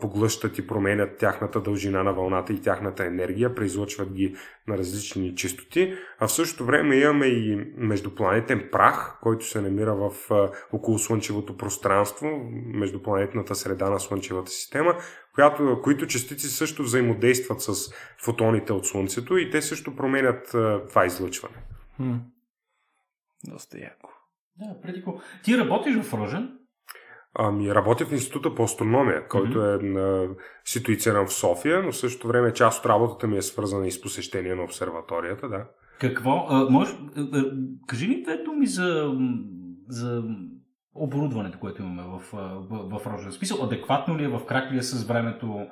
поглъщат и променят тяхната дължина на вълната и тяхната енергия, преизлъчват ги на различни частоти, а в същото време имаме и междупланетен прах, който се намира в около Слънчевото пространство, междупланетната среда на Слънчевата система, която, които частици също взаимодействат с фотоните от Слънцето и те също променят това излъчване. Хм. Доста яко. Да, преди Ти работиш в Рожен? Ами, работя в Института по астрономия, който mm-hmm. е на, ситуициран в София, но в същото време част от работата ми е свързана и с посещение на обсерваторията, да. Какво? А, може, а, кажи ми две думи за, за оборудването, което имаме в, в, в Рожен. Смисъл, адекватно ли е, в крак ли е с времето?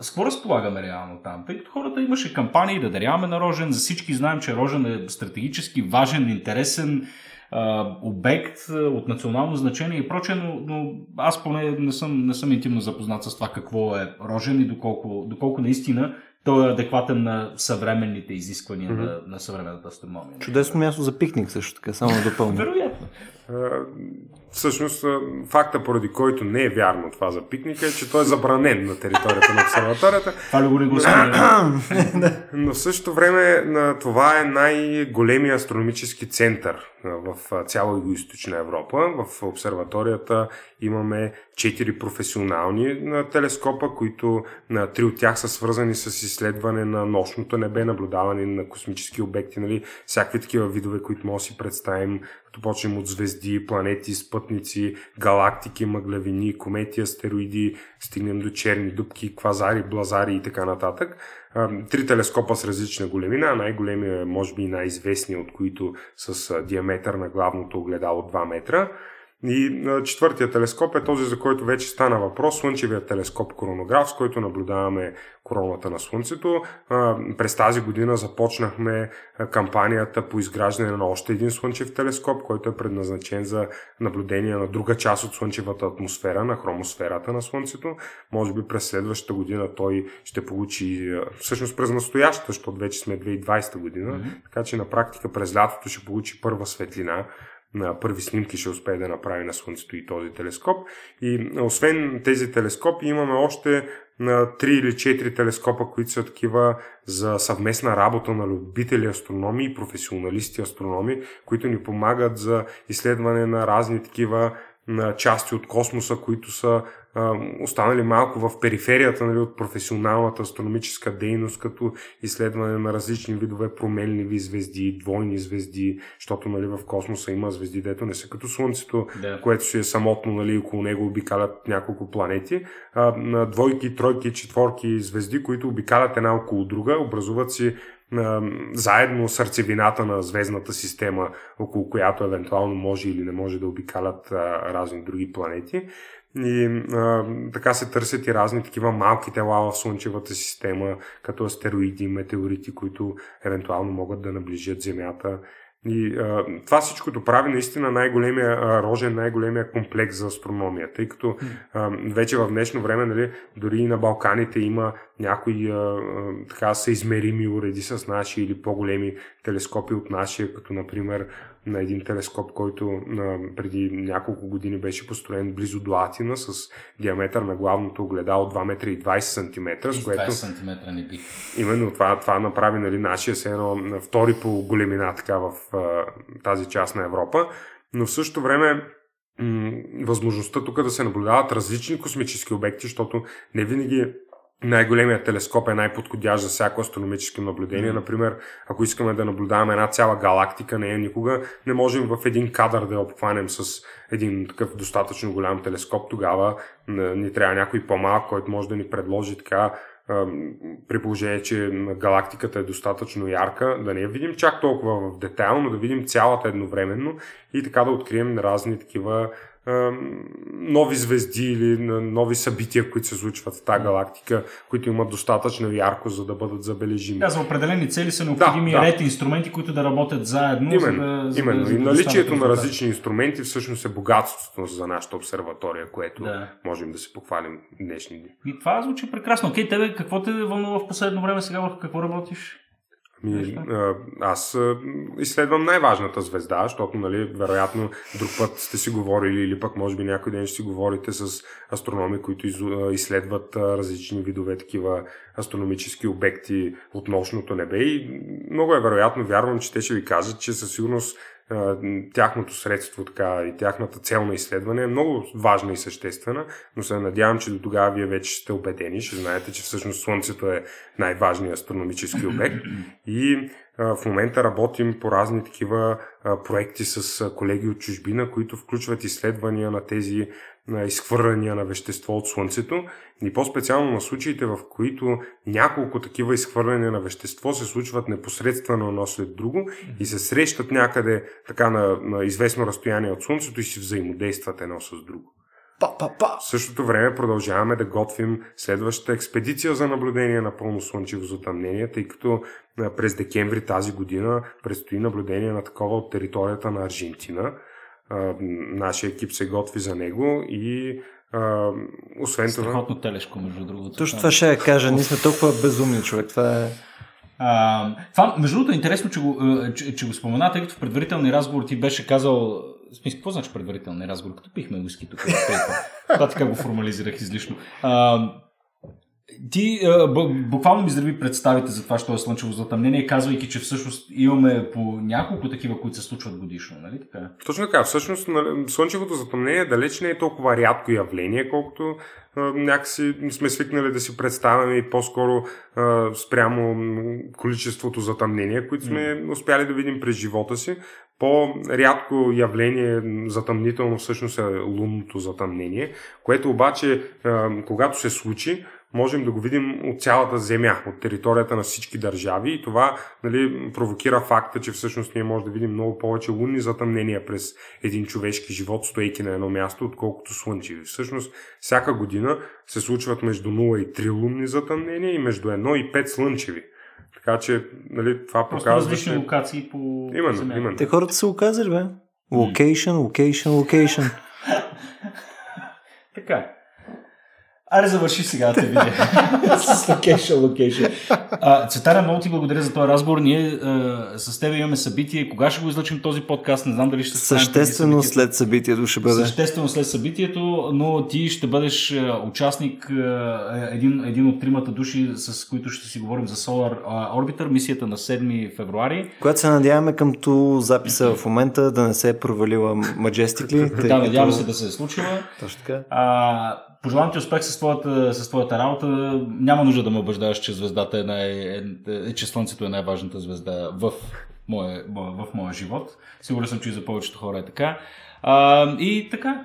С какво разполагаме реално там? Тъй като хората имаше кампании да даряваме на Рожен, за всички знаем, че Рожен е стратегически важен, интересен, а, обект от национално значение и прочее, но, но аз поне не съм, не съм интимно запознат с това какво е рожен и доколко, доколко наистина той е адекватен на съвременните изисквания mm-hmm. на, на съвременната астрономия. Чудесно място за пикник също така, само да допълня. Вероятно. Всъщност, факта, поради който не е вярно това за пикника, е, че той е забранен на територията на обсерваторията. Това ли го не го Но в същото време това е най-големия астрономически център в цяла Юго-Источна Европа. В обсерваторията имаме четири професионални телескопа, които три от тях са свързани с изследване на нощното небе, наблюдаване на космически обекти, нали, всякакви такива видове, които може да си представим, като почнем от звезди, планети, спътници, галактики, мъглавини, комети, астероиди, стигнем до черни дубки, квазари, блазари и така нататък. Три телескопа с различна големина, най-големия е може би най-известният от които с диаметър на главното огледало 2 метра. И четвъртия телескоп е този, за който вече стана въпрос, Слънчевия телескоп коронограф, с който наблюдаваме короната на Слънцето. През тази година започнахме кампанията по изграждане на още един слънчев телескоп, който е предназначен за наблюдение на друга част от слънчевата атмосфера, на хромосферата на Слънцето. Може би през следващата година той ще получи, всъщност през настоящата, защото вече сме 2020 година, mm-hmm. така че на практика през лятото ще получи първа светлина на първи снимки ще успее да направи на Слънцето и този телескоп. И освен тези телескопи имаме още на 3 или 4 телескопа, които са такива за съвместна работа на любители астрономи и професионалисти астрономи, които ни помагат за изследване на разни такива на части от космоса, които са останали малко в периферията нали, от професионалната астрономическа дейност, като изследване на различни видове променливи звезди, двойни звезди, защото нали, в космоса има звезди, дето не са като Слънцето, да. което си е самотно, нали, около него обикалят няколко планети, а, на двойки, тройки, четворки звезди, които обикалят една около друга, образуват си заедно сърцевината на звездната система, около която евентуално може или не може да обикалят разни други планети. И а, така се търсят и разни такива малки тела в Слънчевата система, като астероиди, метеорити, които евентуално могат да наближат Земята. И а, това всичкото прави наистина най-големия а, рожен, най-големия комплекс за астрономия, тъй като а, вече в днешно време, нали, дори и на Балканите има някои а, а, така съизмерими уреди с наши или по-големи телескопи от нашия, като например на един телескоп, който а, преди няколко години беше построен близо до Атина с диаметър на главното огледало 2 метра и 20 см. С което... 20 см не би. Именно това, това направи нали, нашия се едно втори по големина така в а, тази част на Европа. Но в същото време възможността тук да се наблюдават различни космически обекти, защото не винаги най-големият телескоп е най-подходящ за всяко астрономическо наблюдение. Mm-hmm. Например, ако искаме да наблюдаваме една цяла галактика, нея никога не можем в един кадър да я обхванем с един такъв достатъчно голям телескоп. Тогава ни трябва някой по-малък, който може да ни предложи така при положение, че галактиката е достатъчно ярка, да не я видим чак толкова в детайл, но да видим цялата едновременно и така да открием разни такива нови звезди или нови събития, които се случват в тази галактика, които имат достатъчно ярко, за да бъдат забележими. Да, за определени цели са необходими да, да. ред инструменти, които да работят заедно. Именно, за да, именно. За да, и наличието на различни инструменти всъщност е богатството за нашата обсерватория, което да. можем да се похвалим днешни дни. И това звучи прекрасно. Окей, тебе какво те вълнува в последно време сега, върху какво работиш? Ми, аз изследвам най-важната звезда, защото, нали, вероятно, друг път сте си говорили или пък може би някой ден ще си говорите с астрономи, които изследват различни видове такива астрономически обекти от нощното небе. И много е вероятно, вярвам, че те ще ви кажат, че със сигурност тяхното средство така, и тяхната цел на изследване е много важна и съществена, но се надявам, че до тогава вие вече сте убедени, ще знаете, че всъщност Слънцето е най-важният астрономически обект. И в момента работим по разни такива проекти с колеги от чужбина, които включват изследвания на тези изхвърляния на вещество от Слънцето и по-специално на случаите, в които няколко такива изхвърляния на вещество се случват непосредствено едно след друго и се срещат някъде така на, на известно разстояние от Слънцето и си взаимодействат едно с друго. Па, па, па. В същото време продължаваме да готвим следващата експедиция за наблюдение на пълно слънчево затъмнение, тъй като през декември тази година предстои наблюдение на такова от територията на Аржентина. Нашия екип се готви за него и а, освен това... Страхотно телешко, между другото. Точно това ще я кажа. Ние сме толкова безумни, човек. Това е... А, това, между другото, е интересно, че го, че, че го спомена, тъй като в предварителни разговор ти беше казал. Смисъл, какво значи предварителни разговор? Като пихме уиски тук. Това така го формализирах излишно. А, ти буквално ми здрави представите за това, що е слънчево затъмнение, казвайки, че всъщност имаме по няколко такива, които се случват годишно, нали така? Точно така. Всъщност нали, слънчевото затъмнение далеч не е толкова рядко явление, колкото някакси сме свикнали да си представяме и по-скоро спрямо количеството затъмнения, които сме успяли да видим през живота си. По-рядко явление затъмнително всъщност е лунното затъмнение, което обаче, когато се случи, можем да го видим от цялата земя, от територията на всички държави и това нали, провокира факта, че всъщност ние можем да видим много повече лунни затъмнения през един човешки живот, стоейки на едно място, отколкото слънчеви. Всъщност всяка година се случват между 0 и 3 лунни затъмнения и между 1 и 5 слънчеви. Така че, нали, това Просто показва, различни че... локации по Именно, земята. именно. Те хората са оказали, бе. Локейшн, локейшн, локейшн. Така. Аре, завърши сега да те видя. с локейшн, локейшн. Цветаря, много ти благодаря за този разговор. Ние а, с теб имаме събитие. Кога ще го излъчим този подкаст? Не знам дали ще стане Съществено събитието. след събитието ще бъде. Съществено след събитието, но ти ще бъдеш участник, един, един от тримата души, с които ще си говорим за Solar Orbiter, мисията на 7 февруари. Която се надяваме къмто записа в момента да не се е провалила Majestically. Да, надявам се да се е случила. Точно така. А, пожелавам ти успех с твоята, с твоята работа. Няма нужда да ме убеждаваш, че звездата е, най, е, е, че Слънцето е най-важната звезда в моя, в моя живот. Сигурен съм, че и за повечето хора е така. А, и така.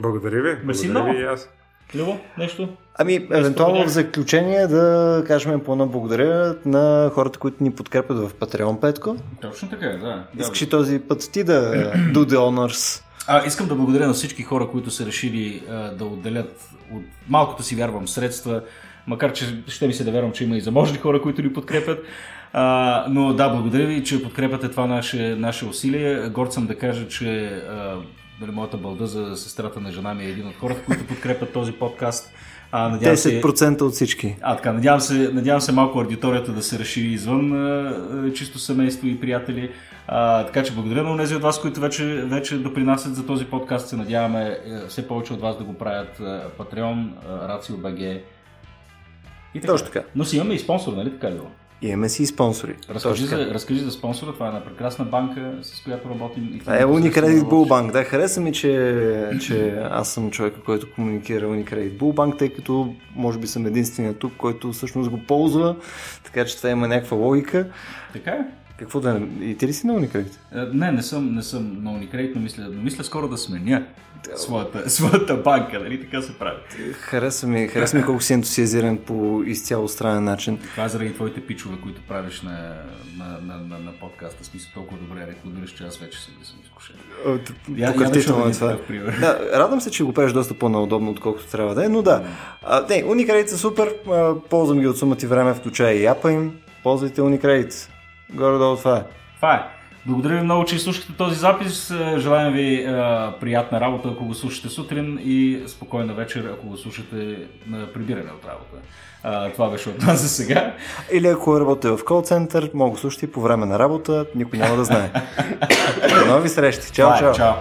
Благодаря ви. Мерси много. ви и аз. Любо, нещо? Ами, евентуално в заключение да кажем по едно благодаря на хората, които ни подкрепят в Patreon, Петко. Точно така, е, да. Искаш и този път ти да do the honors. А, искам да благодаря на всички хора, които са решили а, да отделят от малкото си вярвам средства, макар че ще ми се да вярвам, че има и заможни хора, които ни подкрепят. А, но да, благодаря ви, че подкрепяте това наше, наше усилие. Горд съм да кажа, че а, нали, моята бълда за сестрата на жена ми е един от хората, които подкрепят този подкаст. А, надявам се, 10% от всички. а, така, надявам се, надявам се малко аудиторията да се разшири извън а, а, чисто семейство и приятели. А, така че благодаря на тези от вас, които вече, вече допринасят за този подкаст. Се надяваме е, все повече от вас да го правят. а, Racio BG. И така. Точно така. Но си имаме и спонсор, нали така ли? Имаме си и спонсори. Разкажи за, разкажи за спонсора. Това е една прекрасна банка, с която работим. И Това е Unicredit Bullbank. Да, хареса ми, че, че аз съм човека, който комуникира Unicredit Bullbank, тъй като може би съм единствения тук, който всъщност го ползва, така че това има някаква логика. Така е. Какво да... И ти ли си на Unicredit? Е, Не, не съм, не съм на Unicredit, но мисля, но мисля скоро да сменя своята, своята банка, нали така се прави. Хареса ми, хареса ми колко си ентусиазиран по изцяло странен начин. Това е заради твоите пичове, които правиш на, на, на, на, на подкаста. Смисъл толкова добре рекламираш, че аз вече съм, съм изкушен. Пократително да е това. Да, радвам се, че го правиш доста по-наудобно, отколкото трябва да е, но да. А, не, Unicredit са супер, ползвам ги от сумата и време, включая и апа им. Ползвайте Unicredit. Горе-долу това е. Това е. Благодаря ви много, че изслушахте този запис. Е, Желаем ви е, приятна работа, ако го слушате сутрин и спокойна вечер, ако го слушате на прибиране от работа. А, това беше от нас за сега. Или ако работите в кол център, мога да слушате и по време на работа, никой няма да знае. До нови срещи. Чао, е. чао. Чао.